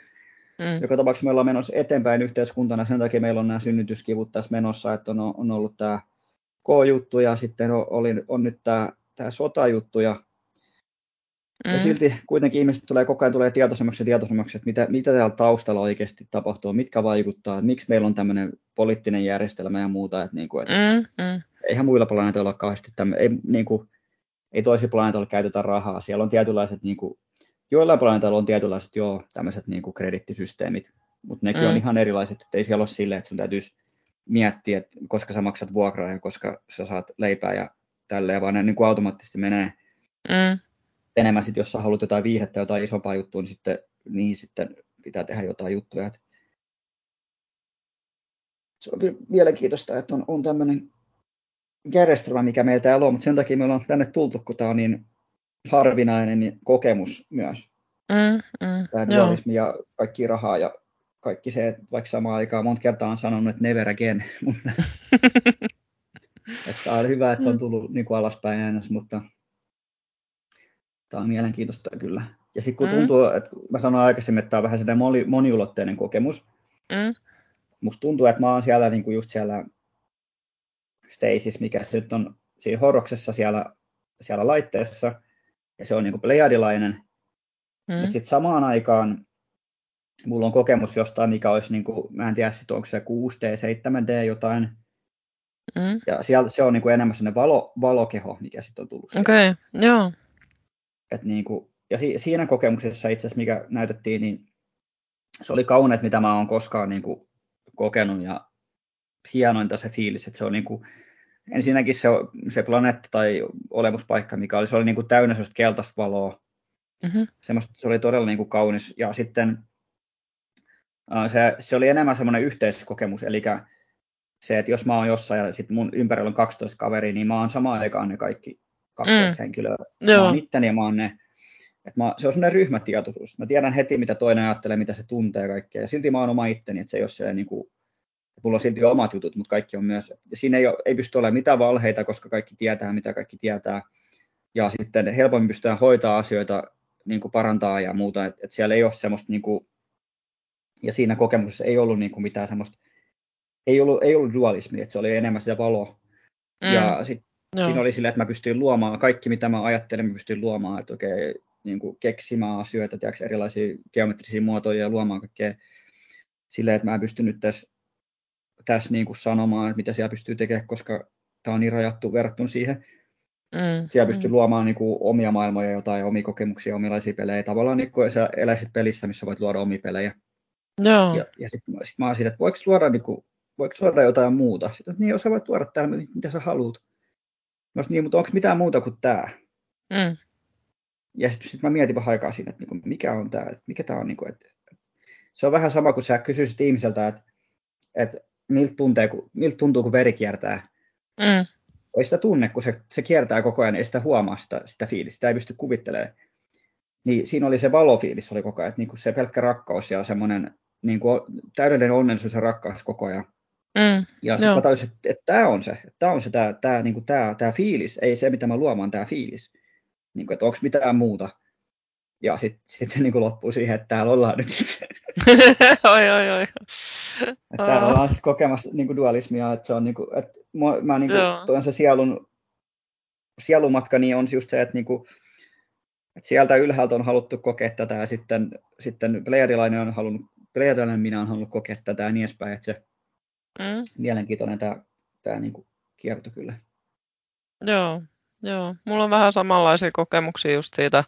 Speaker 2: Mm. Joka tapauksessa me ollaan menossa eteenpäin yhteiskuntana, sen takia meillä on nämä synnytyskivut tässä menossa, että on, on ollut tämä K-juttu ja sitten on, oli, on nyt tämä, tämä sotajuttu ja Mm. Ja silti kuitenkin ihmiset tulee koko ajan tulee tietoisemmaksi ja tietoisemmaksi, että mitä, mitä täällä taustalla oikeasti tapahtuu, mitkä vaikuttaa, että miksi meillä on tämmöinen poliittinen järjestelmä ja muuta. Että, niin kuin, että mm, mm. Eihän muilla planeetoilla ole kauheasti tämmöinen, ei, niin kuin, ei toisilla planeetoilla käytetä rahaa. Siellä on tietynlaiset, niin kuin, joillain planeetoilla on tietynlaiset joo, tämmöiset niin kuin kredittisysteemit, mutta nekin mm. on ihan erilaiset, että ei siellä ole silleen, että sun täytyisi miettiä, että koska sä maksat vuokraa ja koska sä saat leipää ja tälleen, vaan ne niin kuin automaattisesti menee mm enemmän sitten, jos sä haluat jotain viihdettä, jotain isompaa juttua, niin sitten niihin sitten pitää tehdä jotain juttuja. Et se on kyllä mielenkiintoista, että on, on tämmöinen järjestelmä, mikä meillä täällä on, mutta sen takia me ollaan tänne tultu, kun tämä on niin harvinainen kokemus myös. Mm, mm, tämä dualismi ja kaikki rahaa ja kaikki se, että vaikka samaan aikaan monta kertaa on sanonut, että never again, mutta että on hyvä, että on mm. tullut niin kuin alaspäin äänes, mutta Tämä on mielenkiintoista kyllä. Ja sitten kun mm. tuntuu, että mä sanoin aikaisemmin, että tämä on vähän sitä moni, moniulotteinen kokemus. Mm. Musta tuntuu, että mä oon siellä niin kuin just siellä Stasis, mikä se nyt on siinä horroksessa siellä, siellä laitteessa, ja se on niin kuin pleiadilainen. Mm. Mutta sitten samaan aikaan mulla on kokemus jostain, mikä olisi, niin kuin, mä en tiedä, sit onko se 6D, 7D jotain, Mm. Ja siellä, se on niin kuin enemmän sellainen valo, valokeho, mikä sitten on tullut.
Speaker 1: Okei, okay, joo.
Speaker 2: Et niin kuin, ja si, siinä kokemuksessa itse asiassa, mikä näytettiin, niin se oli kauneet, mitä mä oon koskaan niin kuin, kokenut ja hienointa se fiilis, että se on niin kuin, ensinnäkin se, se planeetta tai olemuspaikka, mikä oli, se oli niin kuin täynnä sellaista keltaista valoa. Mm-hmm. Semmosta, se oli todella niin kuin kaunis. Ja sitten se, se oli enemmän semmoinen yhteiskokemus, eli se, että jos mä oon jossain ja sitten mun ympärillä on 12 kaveria, niin mä oon samaan aikaan ne kaikki 12 mm. henkilöä. Joo. Mä oon itteni ja mä oon ne. Et mä, se on semmoinen ryhmätietoisuus. Mä tiedän heti, mitä toinen ajattelee, mitä se tuntee kaikkea. Ja silti mä oon oma itteni, että se ei ole se niin kuin, mulla on silti omat jutut, mutta kaikki on myös. Ja siinä ei, ole, ei pysty olemaan mitään valheita, koska kaikki tietää, mitä kaikki tietää. Ja sitten helpommin pystytään hoitaa asioita, niin kuin parantaa ja muuta. Että et siellä ei ole semmoista, niin kuin, ja siinä kokemuksessa ei ollut niin kuin mitään semmoista, ei ollut, ei ollut dualismia, että se oli enemmän sitä valoa. Mm. Ja sitten Joo. Siinä oli sille, että mä pystyin luomaan kaikki, mitä mä ajattelin, mä pystyin luomaan, että okei, niin kuin keksimään asioita, tiedätkö, erilaisia geometrisia muotoja ja luomaan kaikkea silleen, että mä pystyn nyt tässä, tässä niin kuin sanomaan, että mitä siellä pystyy tekemään, koska tämä on niin rajattu verrattuna siihen. Mm, siellä pystyy mm. luomaan niin kuin, omia maailmoja, jotain omia kokemuksia, omilaisia pelejä. Tavallaan niin kuin sä eläisit pelissä, missä voit luoda omia pelejä.
Speaker 1: Joo.
Speaker 2: Ja, ja sitten sit mä oon siitä, että voiko luoda, niin kuin, voiko luoda jotain muuta. Sitten, niin, jos sä voit luoda täällä, mitä sä haluat. Mä niin, mutta onko mitään muuta kuin tämä? Mm. Ja sitten sit mä mietin vähän aikaa siinä, että niinku, mikä on tämä, että mikä tämä on. Niinku, että, se on vähän sama kuin sä kysyisit ihmiseltä, että, että miltä, tuntee, kun, miltä tuntuu, kun veri kiertää. Mm. Ei sitä tunne, kun se, se kiertää koko ajan, ei sitä huomaa sitä, sitä fiilistä, sitä ei pysty kuvittelemaan. Niin siinä oli se valofiilis oli koko ajan, että niin kuin se pelkkä rakkaus ja semmoinen niin kuin täydellinen onnellisuus ja rakkaus koko ajan. Mm, ja sitten mä tajusin, että, että tämä on se, että tämä on se tämä, tämä, niin kuin tämä, tämä fiilis, ei se mitä mä luomaan, tämä fiilis. Niin kuin, että onko mitään muuta. Ja sitten sit se niin kuin loppuu siihen, että täällä ollaan nyt
Speaker 1: oi, oi, oi.
Speaker 2: Että täällä ollaan sitten kokemassa niin kuin dualismia, että se on niin kuin, että mä, mä niin kuin, se sielun, sielumatka, niin on just se, että, niin kuin, että sieltä ylhäältä on haluttu kokea tätä ja sitten, sitten on halunnut, Pleiadilainen minä on halunnut kokea tätä ja niin edespäin, että se Mm. Mielenkiintoinen tämä, tämä niin kuin kierto kyllä.
Speaker 1: Joo, joo. Mulla on vähän samanlaisia kokemuksia just siitä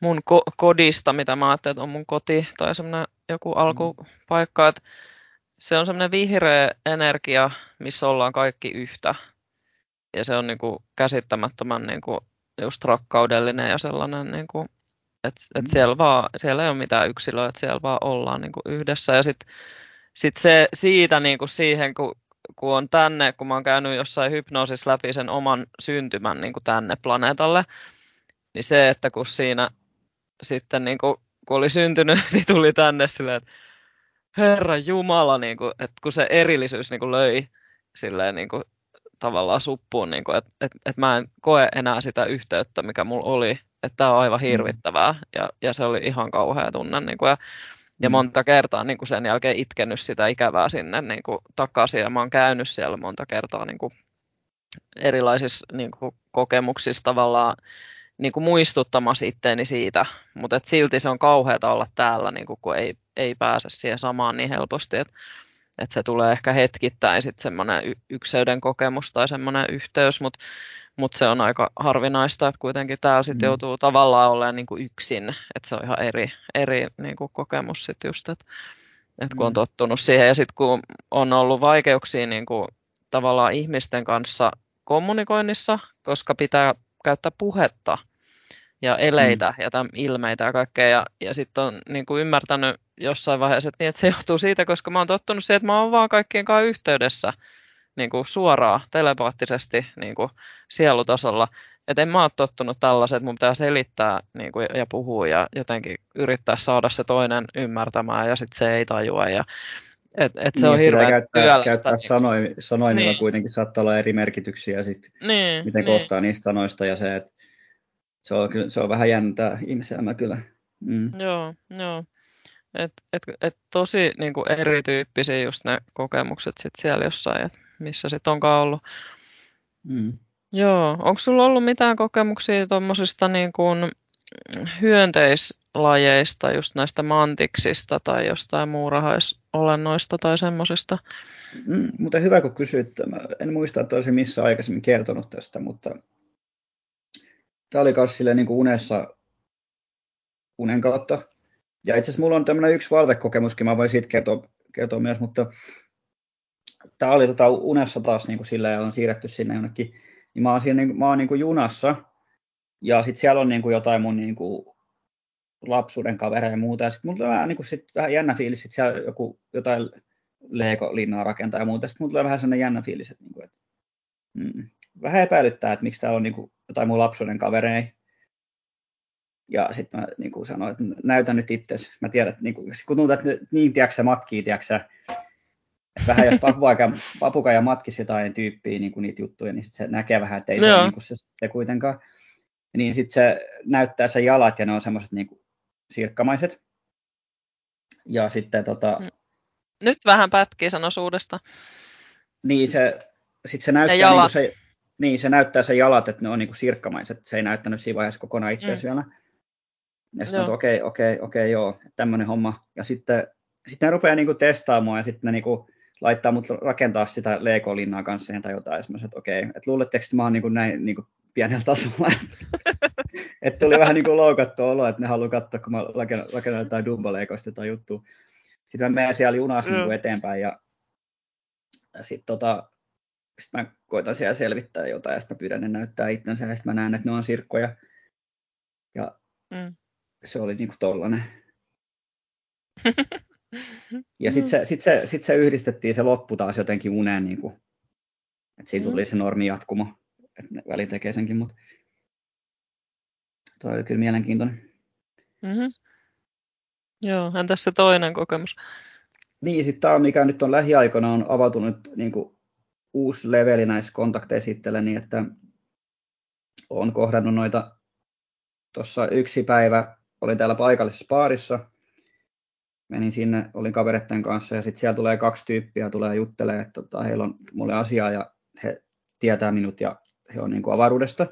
Speaker 1: mun ko- kodista, mitä mä ajattelin, että on mun koti tai semmoinen joku mm. alkupaikka, että se on semmoinen vihreä energia, missä ollaan kaikki yhtä. Ja se on niinku käsittämättömän niinku just rakkaudellinen ja sellainen, niinku, että et mm. siellä, vaan, siellä ei ole mitään yksilöä, että siellä vaan ollaan niinku yhdessä. Ja sitten sitten se siitä niin kuin siihen, kun, kun on tänne, kun mä oon käynyt jossain hypnoosissa läpi sen oman syntymän niin kuin tänne planeetalle, niin se, että kun siinä sitten niin kuin, kun oli syntynyt, niin tuli tänne silleen, että Herra Jumala, niin kuin, että kun se erillisyys niin kuin löi silleen niin kuin, tavallaan suppuun, niin kuin, että, että, että mä en koe enää sitä yhteyttä, mikä mulla oli, että tämä on aivan mm. hirvittävää ja, ja se oli ihan kauhea tunne. Niin kuin, ja ja mm. monta kertaa niin kuin sen jälkeen itkenyt sitä ikävää sinne niin kuin takaisin ja mä oon käynyt siellä monta kertaa niin kuin erilaisissa niin kuin kokemuksissa tavallaan niin kuin muistuttamassa itteeni siitä, mutta et silti se on kauheata olla täällä, niin kuin, kun ei, ei pääse siihen samaan niin helposti, että et se tulee ehkä hetkittäin sitten semmoinen y- ykseyden kokemus tai semmoinen yhteys, mutta mut se on aika harvinaista, että kuitenkin täällä sitten mm. joutuu tavallaan olemaan niin kuin yksin, että se on ihan eri, eri niin kuin kokemus sitten just, että et kun on mm. tottunut siihen ja sitten kun on ollut vaikeuksia niin kuin tavallaan ihmisten kanssa kommunikoinnissa, koska pitää käyttää puhetta ja eleitä mm. ja tämän ilmeitä ja kaikkea. Ja, ja sitten on niin kuin ymmärtänyt jossain vaiheessa, että, niin, että se johtuu siitä, koska mä oon tottunut siihen, että mä oon vaan kaikkien kanssa yhteydessä niin kuin suoraan, telepaattisesti niin kuin sielutasolla. Että en mä ole tottunut tällaiset, että mun pitää selittää niin kuin, ja puhua ja jotenkin yrittää saada se toinen ymmärtämään ja sitten se ei tajua. Ja, et, et se niin, on hirveän
Speaker 2: käyttää, työlästä. Käyttää niin sanoi, sanoimilla niin. kuitenkin saattaa olla eri merkityksiä sit, niin, miten niin. koostaa niistä sanoista ja se, että se on, kyllä, se on vähän jäntää ihmiselämä kyllä.
Speaker 1: Mm. Joo, joo. Et, et, et tosi niin kuin erityyppisiä just ne kokemukset sit siellä jossain, et missä sitten onkaan ollut. Mm. Joo, onko sulla ollut mitään kokemuksia tuommoisista niin kuin hyönteislajeista, just näistä mantiksista tai jostain muurahaisolennoista tai semmoisista?
Speaker 2: Mm, mutta hyvä kun kysyit. Mä en muista, että olisin missä aikaisemmin kertonut tästä, mutta tämä oli myös niin kuin unessa unen kautta. Ja itse asiassa mulla on tämmöinen yksi valvekokemuskin, mä voin siitä kertoa, kertoa myös, mutta tämä oli tota unessa taas niin kuin sillä ja on siirretty sinne jonnekin. Niin mä oon, siinä, niin, mä oon niin kuin junassa ja sitten siellä on niin kuin jotain mun niin kuin lapsuuden kavereja ja muuta. Ja sitten mulla vähän, niin kuin sit, vähän jännä fiilis, että siellä joku jotain Lego-linnaa rakentaa ja muuta. Sitten mulla tulee vähän sellainen jännä fiilis, että, niin kuin, että mm, vähän epäilyttää, että miksi täällä on niin kuin, jotain mun lapsuuden kavereja. Ja sitten mä niin kuin sanoin, että näytän nyt itse. Mä tiedän, että niin kuin, kun tuntuu, että niin tiedätkö matkii, tiedätkö vähän jos papuka, papuka ja matkisi jotain tyyppiä, niin kuin niitä juttuja, niin sit se näkee vähän, että ei se, niin kuin se, se kuitenkaan. Niin sitten se näyttää se jalat ja ne on semmoiset niin sirkkamaiset. Ja sitten tota...
Speaker 1: Mm. Nyt vähän pätkii sanosuudesta.
Speaker 2: Niin se, sit se näyttää, niin kuin se, niin, se näyttää se jalat, että ne on niin kuin sirkkamaiset. Se ei näyttänyt siinä vaiheessa kokonaan itseäsi mm. vielä. Ja sitten okei, okei, okei, joo, tämmöinen homma. Ja sitten, sitten ne rupeaa niin kuin testaamaan ja sitten ne niin kuin laittaa mut rakentaa sitä Lego-linnaa kanssa tai jotain. Ja mä että okei, että luuletteko, että mä oon niin kuin näin niin kuin pienellä tasolla. että tuli vähän niin kuin loukattu olo, että ne haluaa katsoa, kun mä rakennan, rakennan jotain Dumbo-leikoista tai juttua. Sitten mä menen siellä junassa mm. niin kuin eteenpäin ja, ja sitten tota, sit mä koitan siellä selvittää jotain ja sitten mä pyydän ne näyttää itsensä ja sitten mä näen, että ne on sirkkoja. Ja mm. se oli niin kuin tollanen. Ja sitten se, sit se, sit se yhdistettiin se loppu taas jotenkin uneen, niin kuin, että siinä tuli mm. se normi jatkumo, että ne väli tekee senkin, mutta toi oli kyllä mielenkiintoinen.
Speaker 1: Mm-hmm. Joo, entäs se toinen kokemus?
Speaker 2: Niin, sitten tämä, mikä nyt on lähiaikoina on avautunut niin kuin uusi leveli näissä kontakteissa itselle, niin että olen kohdannut noita, tuossa yksi päivä olin täällä paikallisessa baarissa, menin sinne, olin kavereiden kanssa ja sitten siellä tulee kaksi tyyppiä, tulee juttelee, että tota, heillä on mulle asiaa ja he tietää minut ja he on niin kuin avaruudesta.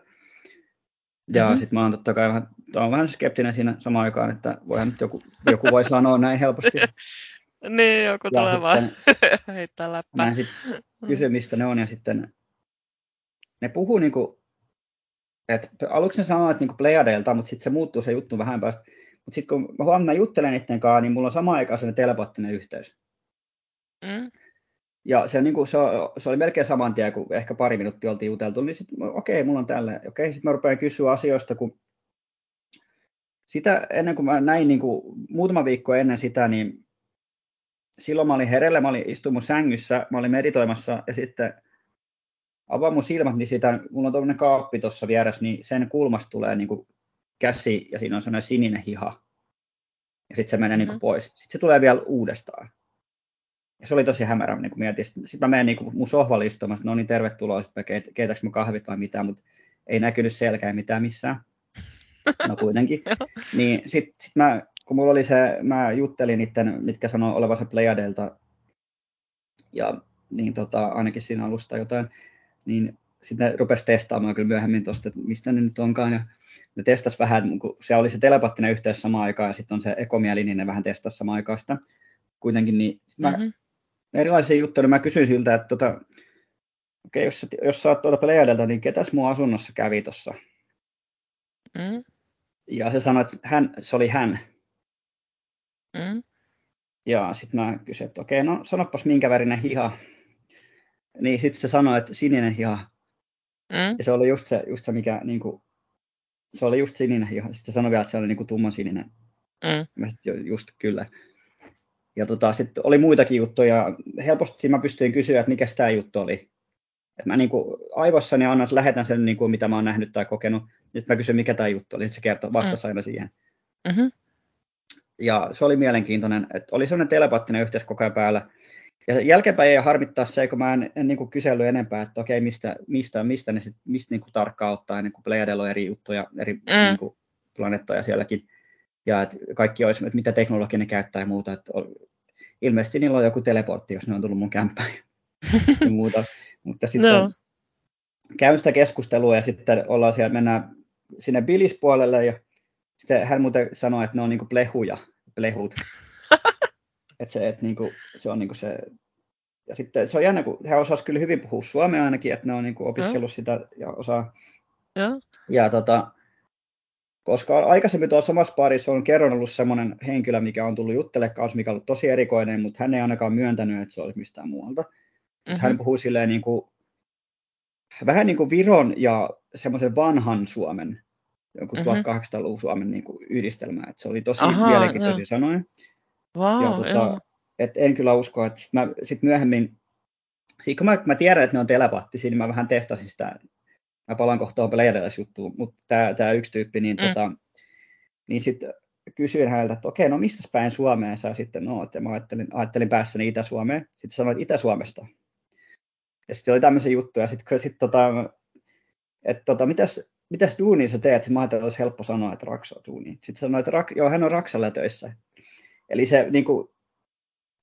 Speaker 2: Ja mm-hmm. sitten mä oon totta kai vähän, on vähän skeptinen siinä samaan aikaan, että voihan nyt joku, joku voi sanoa näin helposti.
Speaker 1: niin, joku ja tulee vaan heittää läppää.
Speaker 2: Mä sitten kysy, mistä ne on ja sitten ne puhuu niinku, että aluksi ne sanoo, että niinku Plejadeilta, mutta sitten se muuttuu se juttu vähän päästä mutta sitten kun mä huomaan, juttelen niiden kanssa, niin mulla on sama aikaan sellainen telepaattinen yhteys. Mm. Ja se, niin kuin, se, se, oli melkein saman tien, kun ehkä pari minuuttia oltiin juteltu, niin sitten okei, okay, mulla on tällä. Okei, okay, sitten mä rupean kysyä asioista, kun sitä ennen kuin mä näin, niin kuin, muutama viikko ennen sitä, niin silloin mä olin herellä, mä olin istuin mun sängyssä, mä olin meditoimassa ja sitten avaan mun silmät, niin siitä, mulla on tuommoinen kaappi tuossa vieressä, niin sen kulmasta tulee niin kuin käsi ja siinä on sellainen sininen hiha. Ja sitten se menee mm-hmm. niin pois. Sitten se tulee vielä uudestaan. Ja se oli tosi hämärä, niin kun mietin. Sitten mä menen niin kuin mun sohvalle istumaan, no niin tervetuloa, sitten keit, keitäks mä kahvit vai mitään, mutta ei näkynyt selkää mitään missään. No kuitenkin. niin sitten sit mä kun mulla oli se, mä juttelin niiden, mitkä sanoo olevansa Plejadelta, ja niin tota, ainakin siinä alusta jotain, niin sitten ne rupesi testaamaan kyllä myöhemmin tuosta, että mistä ne nyt onkaan, ja ne testas vähän, kun se oli se telepattinen yhteys samaan aikaan, ja sitten on se ekomieli, niin ne vähän testasi samaan aikaan sitä kuitenkin, niin mm-hmm. mä, erilaisia juttuja, niin mä kysyin siltä, että tota, okei, jos, jos sä oot tuolta Plejadelta, niin ketäs mun asunnossa kävi tuossa? Mm. Ja se sanoi, että hän, se oli hän. Mm. Ja sitten mä kysyin, että okei, no sanopas minkä värinen hiha. Niin sitten se sanoi, että sininen hiha. Mm. Ja se oli just se, just se mikä, niin kuin, se oli just sininen hiha. Sitten se sanoi vielä, että se oli niin kuin tumman sininen. Mm. Mä sit, just kyllä. Ja tota, sitten oli muitakin juttuja. Helposti mä pystyin kysyä, että mikä tämä juttu oli. Et mä niinku aivossani annan, lähetän sen, niinku, mitä mä oon nähnyt tai kokenut. Nyt mä kysyn, mikä tämä juttu oli. Sitten se kertoo vastasi mm. aina siihen. Mm-hmm. Ja se oli mielenkiintoinen, että oli sellainen telepaattinen yhteys koko ajan päällä. Ja jälkeenpäin ei harmittaa se, kun mä en, en niin kysellyt enempää, että okei, mistä, mistä, mistä ne sit, mistä niin kuin tarkkaan ottaa, niin kuin Pleiadella on eri juttuja, eri mm. niin kuin planeettoja sielläkin. Ja että kaikki olisi, että mitä teknologiaa ne käyttää ja muuta. Että ilmeisesti niillä on joku teleportti, jos ne on tullut mun kämppään ja muuta. Mutta sitten no. käyn sitä keskustelua ja sitten ollaan siellä, mennään sinne bilispuolelle ja sitten hän muuten sanoi, että ne on niinku plehuja, plehut. että se, et niinku, se on niinku se, ja sitten se on jännä, kun he osasivat kyllä hyvin puhua suomea ainakin, että ne on niinku opiskellut ja. sitä ja osaa. Ja, ja tota, koska aikaisemmin tuossa samassa parissa on kerran ollut semmoinen henkilö, mikä on tullut juttelemaan kanssa, mikä on ollut tosi erikoinen, mutta hän ei ainakaan myöntänyt, että se olisi mistään muualta. Mm-hmm. Hän puhuu silleen niin kuin, vähän niin kuin Viron ja semmoisen vanhan Suomen, joku mm-hmm. 1800-luvun Suomen niin kuin yhdistelmä. Että se oli tosi Aha, mielenkiintoisia sanoja.
Speaker 1: Wow,
Speaker 2: ja, tota, et en kyllä usko, että sit, mä, sit myöhemmin, sit kun mä, mä tiedän, että ne on telepaattisia, niin mä vähän testasin sitä. Mä palaan kohtaan juttuun, mutta tämä tää yksi tyyppi, niin, mm. tota, niin sitten kysyin häneltä, että okei, no mistä päin Suomeen sä sitten no, että mä ajattelin, ajattelin päässäni Itä-Suomeen. Sitten sanoit Itä-Suomesta. Ja sitten oli tämmöisiä juttuja. Sitten sit, tota, että tota, mitäs, mitäs duunia sä teet? Mä ajattelin, että olisi helppo sanoa, että Raksa on duuni. Sitten sanoin, että rak, joo, hän on Raksalla töissä. Eli se niin kuin,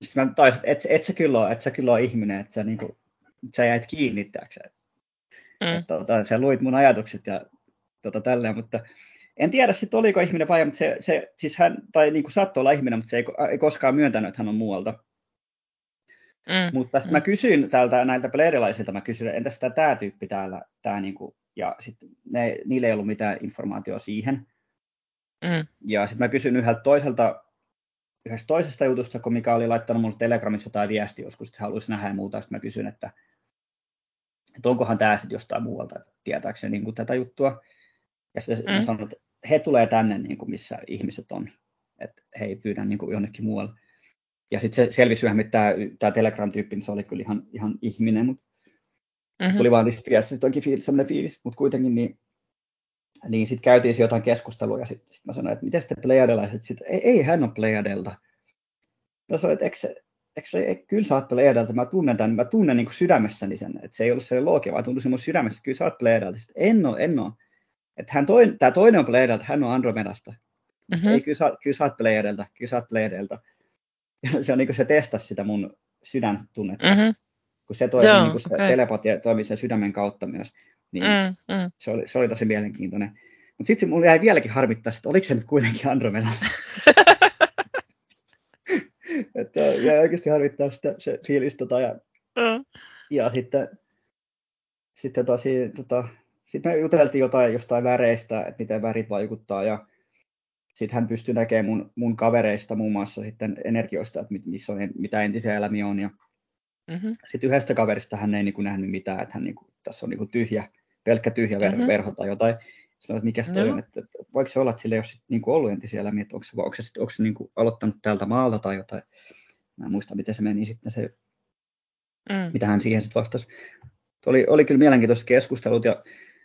Speaker 2: sitten mä taisin, että et, et sä kyllä ole, et sä kyllä ole ihminen, että sä, niin kuin, sä jäit kiinni, tiiäksä. Mm. Että, tota, sä luit mun ajatukset ja tota, tälleen, mutta en tiedä sitten oliko ihminen vai, mutta se, se siis hän, tai niin kuin saattoi olla ihminen, mutta se ei, ei koskaan myöntänyt, että hän on muualta. Mm. Mutta sitten mm. mä kysyin täältä näiltä pleerilaisilta, mä kysyin, entäs tämä, tämä tyyppi täällä, tämä niinku, ja sitten ne, niillä ei ollut mitään informaatiota siihen. Mm. Ja sitten mä kysyin yhdeltä toiselta, yhdestä toisesta jutusta, kun mikä oli laittanut mulle Telegramissa tai viesti joskus, että haluaisi nähdä ja muuta, sitten mä kysyin, että, että onkohan tämä sitten jostain muualta, tietääkseni niin tätä juttua. Ja sitten mm. mä sanoin, että he tulee tänne, niin kuin missä ihmiset on, että he ei pyydä niin kuin jonnekin muualle ja sitten se selvisi myöhemmin, että tämä, tämä Telegram-tyyppi, niin se oli kyllä ihan, ihan ihminen, mutta mm-hmm. tuli vaan niistä sitten onkin fiilis, sellainen fiilis, mutta kuitenkin niin, niin sitten käytiin jotain keskustelua ja sitten sit mä sanoin, että miten sitten Plejadelaiset, sitten ei, ei hän ole Plejadelta. Mä sanoin, että eikö, eikö, eikö, kyllä sä oot Plejadelta, mä tunnen tämän, mä tunnen niin kuin sydämessäni sen, että se ei ollut se loogia, vaan tuntui mun sydämessä, että kyllä sä oot Plejadelta. Sitten en ole, en ole. Että hän toin, tämä toinen on Plejadelta, hän on Andromedasta. Mm-hmm. Ei, kyllä sä, kyllä sä oot Plejadelta, kyllä sä oot Plejadelta. se on niin kuin se testasi sitä mun sydäntunnetta. Mm-hmm. Kun se, toi, Joo, niin kuin se okay. telepatia toimii sen sydämen kautta myös, niin mm, mm. Se, oli, se oli tosi mielenkiintoinen. Mutta sitten mulla jäi vieläkin harmittaa, että oliko se nyt kuitenkin Andromeda. että jäi oikeasti harmittaa sitä, se fiilis. Tota, ja, mm. ja sitten, sitten tosi, tota, sitten me juteltiin jotain jostain väreistä, että miten värit vaikuttaa. Ja sitten hän pystyi näkemään mun, mun kavereista muun muassa sitten energioista, että missä on, mitä entisiä elämiä on. Ja mm-hmm. Sitten yhdestä kaverista hän ei niin kuin nähnyt mitään, että hän niin kuin, tässä on niin kuin tyhjä, pelkkä tyhjä mm-hmm. verho tai jotain. Sanoin, että mikä se no. on, että, että, voiko se olla, että sillä ei ole sit, niin kuin ollut entisiä elämiä, että onko se, onko se, sit, onko se niin kuin aloittanut täältä maalta tai jotain. Mä en muista, miten se meni sitten se, mm. mitä hän siihen sitten vastasi. Oli, oli kyllä mielenkiintoiset keskustelut ja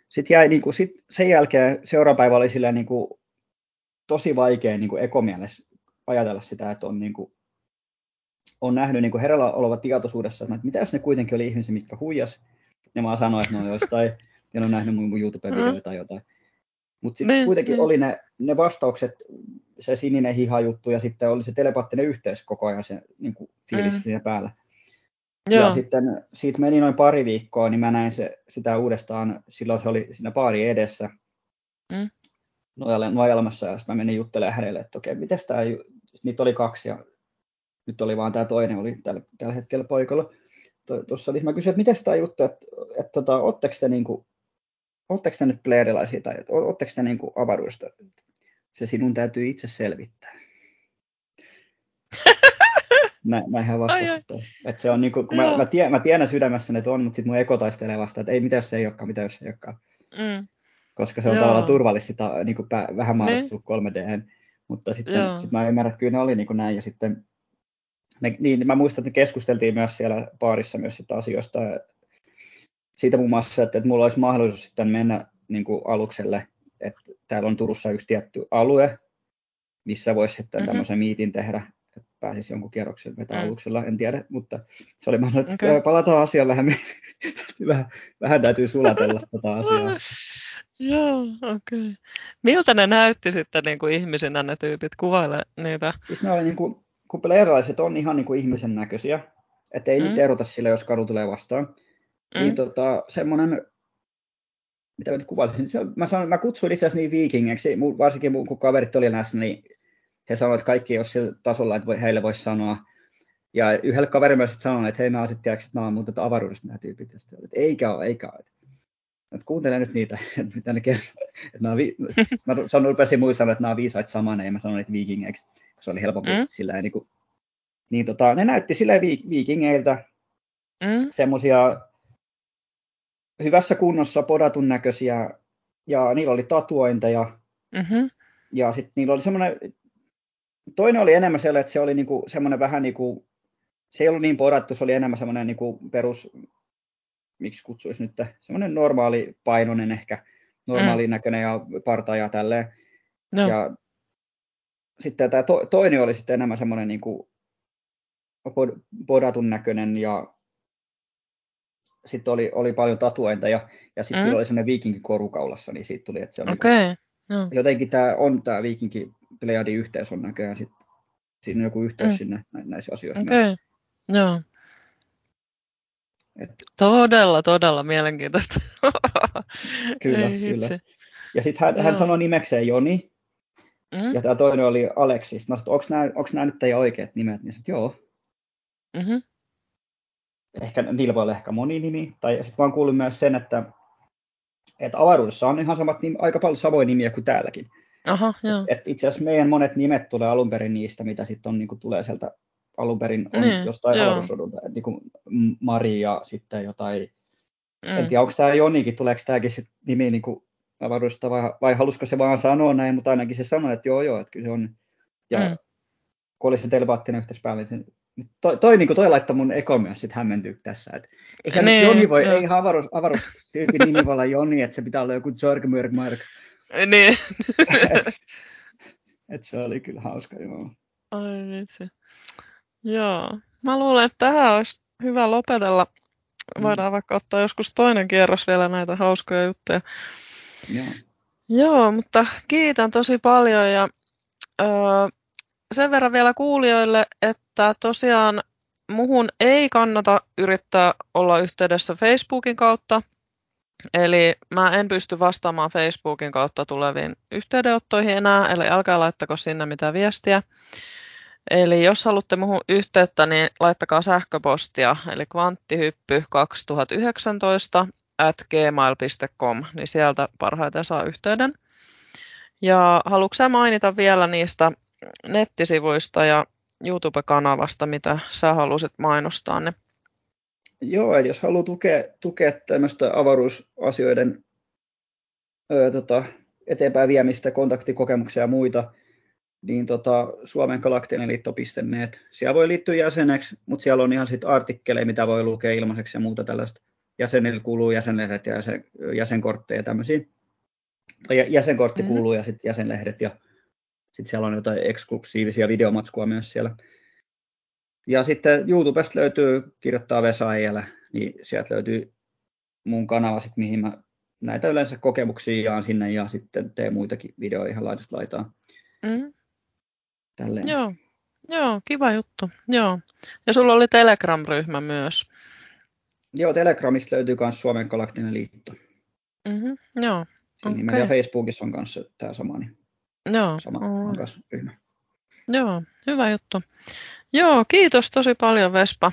Speaker 2: sitten jäi niin kuin, sit sen jälkeen seuraava päivä oli silleen niin kuin, tosi vaikea niin kuin ekomielessä ajatella sitä, että on, niin kuin, on nähnyt niin herällä oleva tietoisuudessa, että mitä jos ne kuitenkin oli ihmisiä, mitkä huijas, ne vaan sanoi, että ne on jostain, ja ne on nähnyt mun YouTube-videoita tai jotain. Mutta sitten niin, kuitenkin niin. oli ne, ne vastaukset, se sininen hiha-juttu ja sitten oli se telepaattinen yhteys koko ajan se niin kuin fiilis mm. siinä päällä. Joo. Ja sitten siitä meni noin pari viikkoa, niin mä näin se, sitä uudestaan, silloin se oli siinä baari edessä mm. Nojalmassa, ja sitten mä menin juttelemaan hänelle, että okei, miten tämä, niitä oli kaksi, ja nyt oli vaan tämä toinen, oli tällä, tällä hetkellä poikalla. Tuossa oli, mä kysyin, että miten tämä juttu, että, että, että tota, ootteko te, niinku, ootteko te nyt playerilaisia, tai ootteko te niinku avaruudesta? Se sinun täytyy itse selvittää. Nä, näinhän vastasi. Että, että se on niin kuin, kun mä, mä, tiedän, mä tiedän sydämessäni, että on, mutta sitten mun eko taistelee vasta, että ei mitä jos se ei olekaan, mitä jos se ei olekaan. Mm. Koska se on Joo. tavallaan turvallista niin kuin pä, vähän maalattu 3 d Mutta sitten sit mä ymmärrän, että kyllä ne oli niin kuin näin. Ja sitten ne, niin, mä muistan, että keskusteltiin myös siellä baarissa myös sitä asioista. Siitä muun muassa, että, että mulla olisi mahdollisuus sitten mennä niin kuin alukselle, että täällä on Turussa yksi tietty alue, missä voisi sitten mm-hmm. tämmöisen miitin tehdä että pääsisi jonkun kierroksen vetää mm. aluksella, en tiedä, mutta se oli mahdollista, että okay. palataan asiaan vähän, vähän, vähän täytyy sulatella tätä asiaa.
Speaker 1: Joo, okei. Okay. Miltä ne näytti sitten niin kuin ihmisinä ne tyypit, kuvaile niitä?
Speaker 2: Siis ne oli niin kuin, kun erilaiset on ihan niin kuin ihmisen näköisiä, että ei mm. nyt erota sille, jos kadu tulee vastaan. Niin mm. Niin tota, semmoinen, mitä mä nyt kuvailisin, mä, sanon, mä kutsuin itse asiassa niin viikingeiksi, varsinkin kun kaverit oli läsnä, niin he sanoivat, että kaikki ei ole sillä tasolla, että heille voisi sanoa. Ja yhdelle kaverille myös sanoin, että hei mä sitten että mä oon muuten avaruudesta nämä tyypit. Ja sitten, että eikä ole, eikä ole. Että kuuntele nyt niitä, että mitä ne kertoo. Että vi- mä rupesin muistamaan, että nämä on viisaat samana, ja mä sanoin, että viikingeiksi. Se oli helpompi mm. sillä niin, kuin, niin tota, ne näytti sillä viikingeiltä mm. semmoisia hyvässä kunnossa podatun näköisiä, ja niillä oli tatuointeja, mm-hmm. ja sitten niillä oli semmoinen toinen oli enemmän sellainen, että se oli niinku semmoinen vähän niin kuin, se ei ollut niin podattu, se oli enemmän semmoinen niinku perus, miksi kutsuisi nyt, semmoinen normaali painoinen ehkä, normaali mm. näköinen ja parta ja tälleen. No. Ja sitten tämä to, toinen oli sitten enemmän semmoinen niinku podatun näköinen ja sitten oli, oli paljon tatuointeja ja sitten mm. sillä oli semmoinen viikinki korukaulassa, niin siitä tuli, että se on okay. niinku, no. jotenkin tämä on tämä viikinki Pleiadin yhteys on näköjään sit, siinä on joku yhteys mm. sinne näissä asioissa.
Speaker 1: Okei, okay. joo. Et... Todella, todella mielenkiintoista.
Speaker 2: kyllä, Ei kyllä. Itse. Ja sitten hän, hän sanoi nimekseen Joni, mm. ja tämä toinen oli Aleksis. Mä sanoin, onko nämä nyt teidän oikeat nimet? Niin sanoin, joo. Mm-hmm. Ehkä niillä voi olla ehkä moni nimi. Tai sitten mä oon kuullut myös sen, että, että avaruudessa on ihan samat, aika paljon samoja nimiä kuin täälläkin.
Speaker 1: Aha, joo.
Speaker 2: Et itse asiassa meidän monet nimet tulee alun perin niistä, mitä sitten on, niin kuin tulee sieltä alun perin on niin, jostain avaruusrodulta, niin kuin Maria sitten jotain, mm. en tiedä onko tämä Jonikin, tuleeko tämäkin sit nimi niin kuin avaruudesta vai, vai halusiko se vaan sanoa näin, mutta ainakin se sanoi, että joo joo, että kyllä se on. Ja mm. kun oli se telepaattinen yhteys päällä, niin toi, toi, niin toi laittaa mun eko myös sit hämmentyä tässä. Että eikä niin, Joni voi, joo. ei avaruus, avaruustyypin nimi voi olla Joni, että se pitää olla joku Jorg Mörgmark.
Speaker 1: Niin.
Speaker 2: et se oli kyllä hauska, joo.
Speaker 1: Ai vitsi. Joo. Mä luulen, että tähän olisi hyvä lopetella. Voidaan mm. vaikka ottaa joskus toinen kierros vielä näitä hauskoja juttuja.
Speaker 2: Joo.
Speaker 1: Joo, mutta kiitän tosi paljon ja öö, sen verran vielä kuulijoille, että tosiaan muhun ei kannata yrittää olla yhteydessä Facebookin kautta. Eli mä en pysty vastaamaan Facebookin kautta tuleviin yhteydenottoihin enää, eli älkää laittako sinne mitään viestiä. Eli jos haluatte muuhun yhteyttä, niin laittakaa sähköpostia, eli kvanttihyppy 2019 at gmail.com, niin sieltä parhaiten saa yhteyden. Ja haluatko mainita vielä niistä nettisivuista ja YouTube-kanavasta, mitä sä halusit mainostaa ne?
Speaker 2: Joo, jos haluaa tukea, tukea tämmöistä avaruusasioiden ö, tota, eteenpäin viemistä, kontaktikokemuksia ja muita, niin tota, Suomen galaktinenliitto.net. Siellä voi liittyä jäseneksi, mutta siellä on ihan sitten artikkeleja, mitä voi lukea ilmaiseksi ja muuta tällaista. Jäsenille kuuluu jäsenlehdet ja jäsen, jäsenkortteja ja tämmöisiä. Tai jäsenkortti mm. kuuluu ja sitten jäsenlehdet ja sitten siellä on jotain eksklusiivisia videomatskua myös siellä. Ja sitten YouTubesta löytyy, kirjoittaa Vesa Eilä, niin sieltä löytyy mun kanava, sit, mihin mä näitä yleensä kokemuksia jaan sinne ja sitten teen muitakin videoja ihan laidasta laitaan. Mm. Tälleen.
Speaker 1: Joo. Joo, kiva juttu. Joo. Ja sulla oli Telegram-ryhmä myös.
Speaker 2: Joo, Telegramista löytyy myös Suomen Galaktinen liitto.
Speaker 1: Mm-hmm, joo.
Speaker 2: Okay. Nimellä ja Facebookissa on kanssa tämä sama, niin
Speaker 1: joo.
Speaker 2: sama on kanssa ryhmä.
Speaker 1: Joo, hyvä juttu. Joo, kiitos tosi paljon Vespa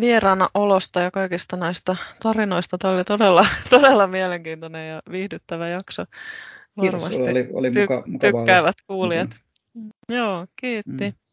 Speaker 1: vieraana olosta ja kaikista näistä tarinoista. Tämä oli todella, todella mielenkiintoinen ja viihdyttävä jakso.
Speaker 2: Kiitos, Varmasti oli, oli muka,
Speaker 1: mukavaa. tykkäävät kuulijat. Mm. Joo, kiitti. Mm.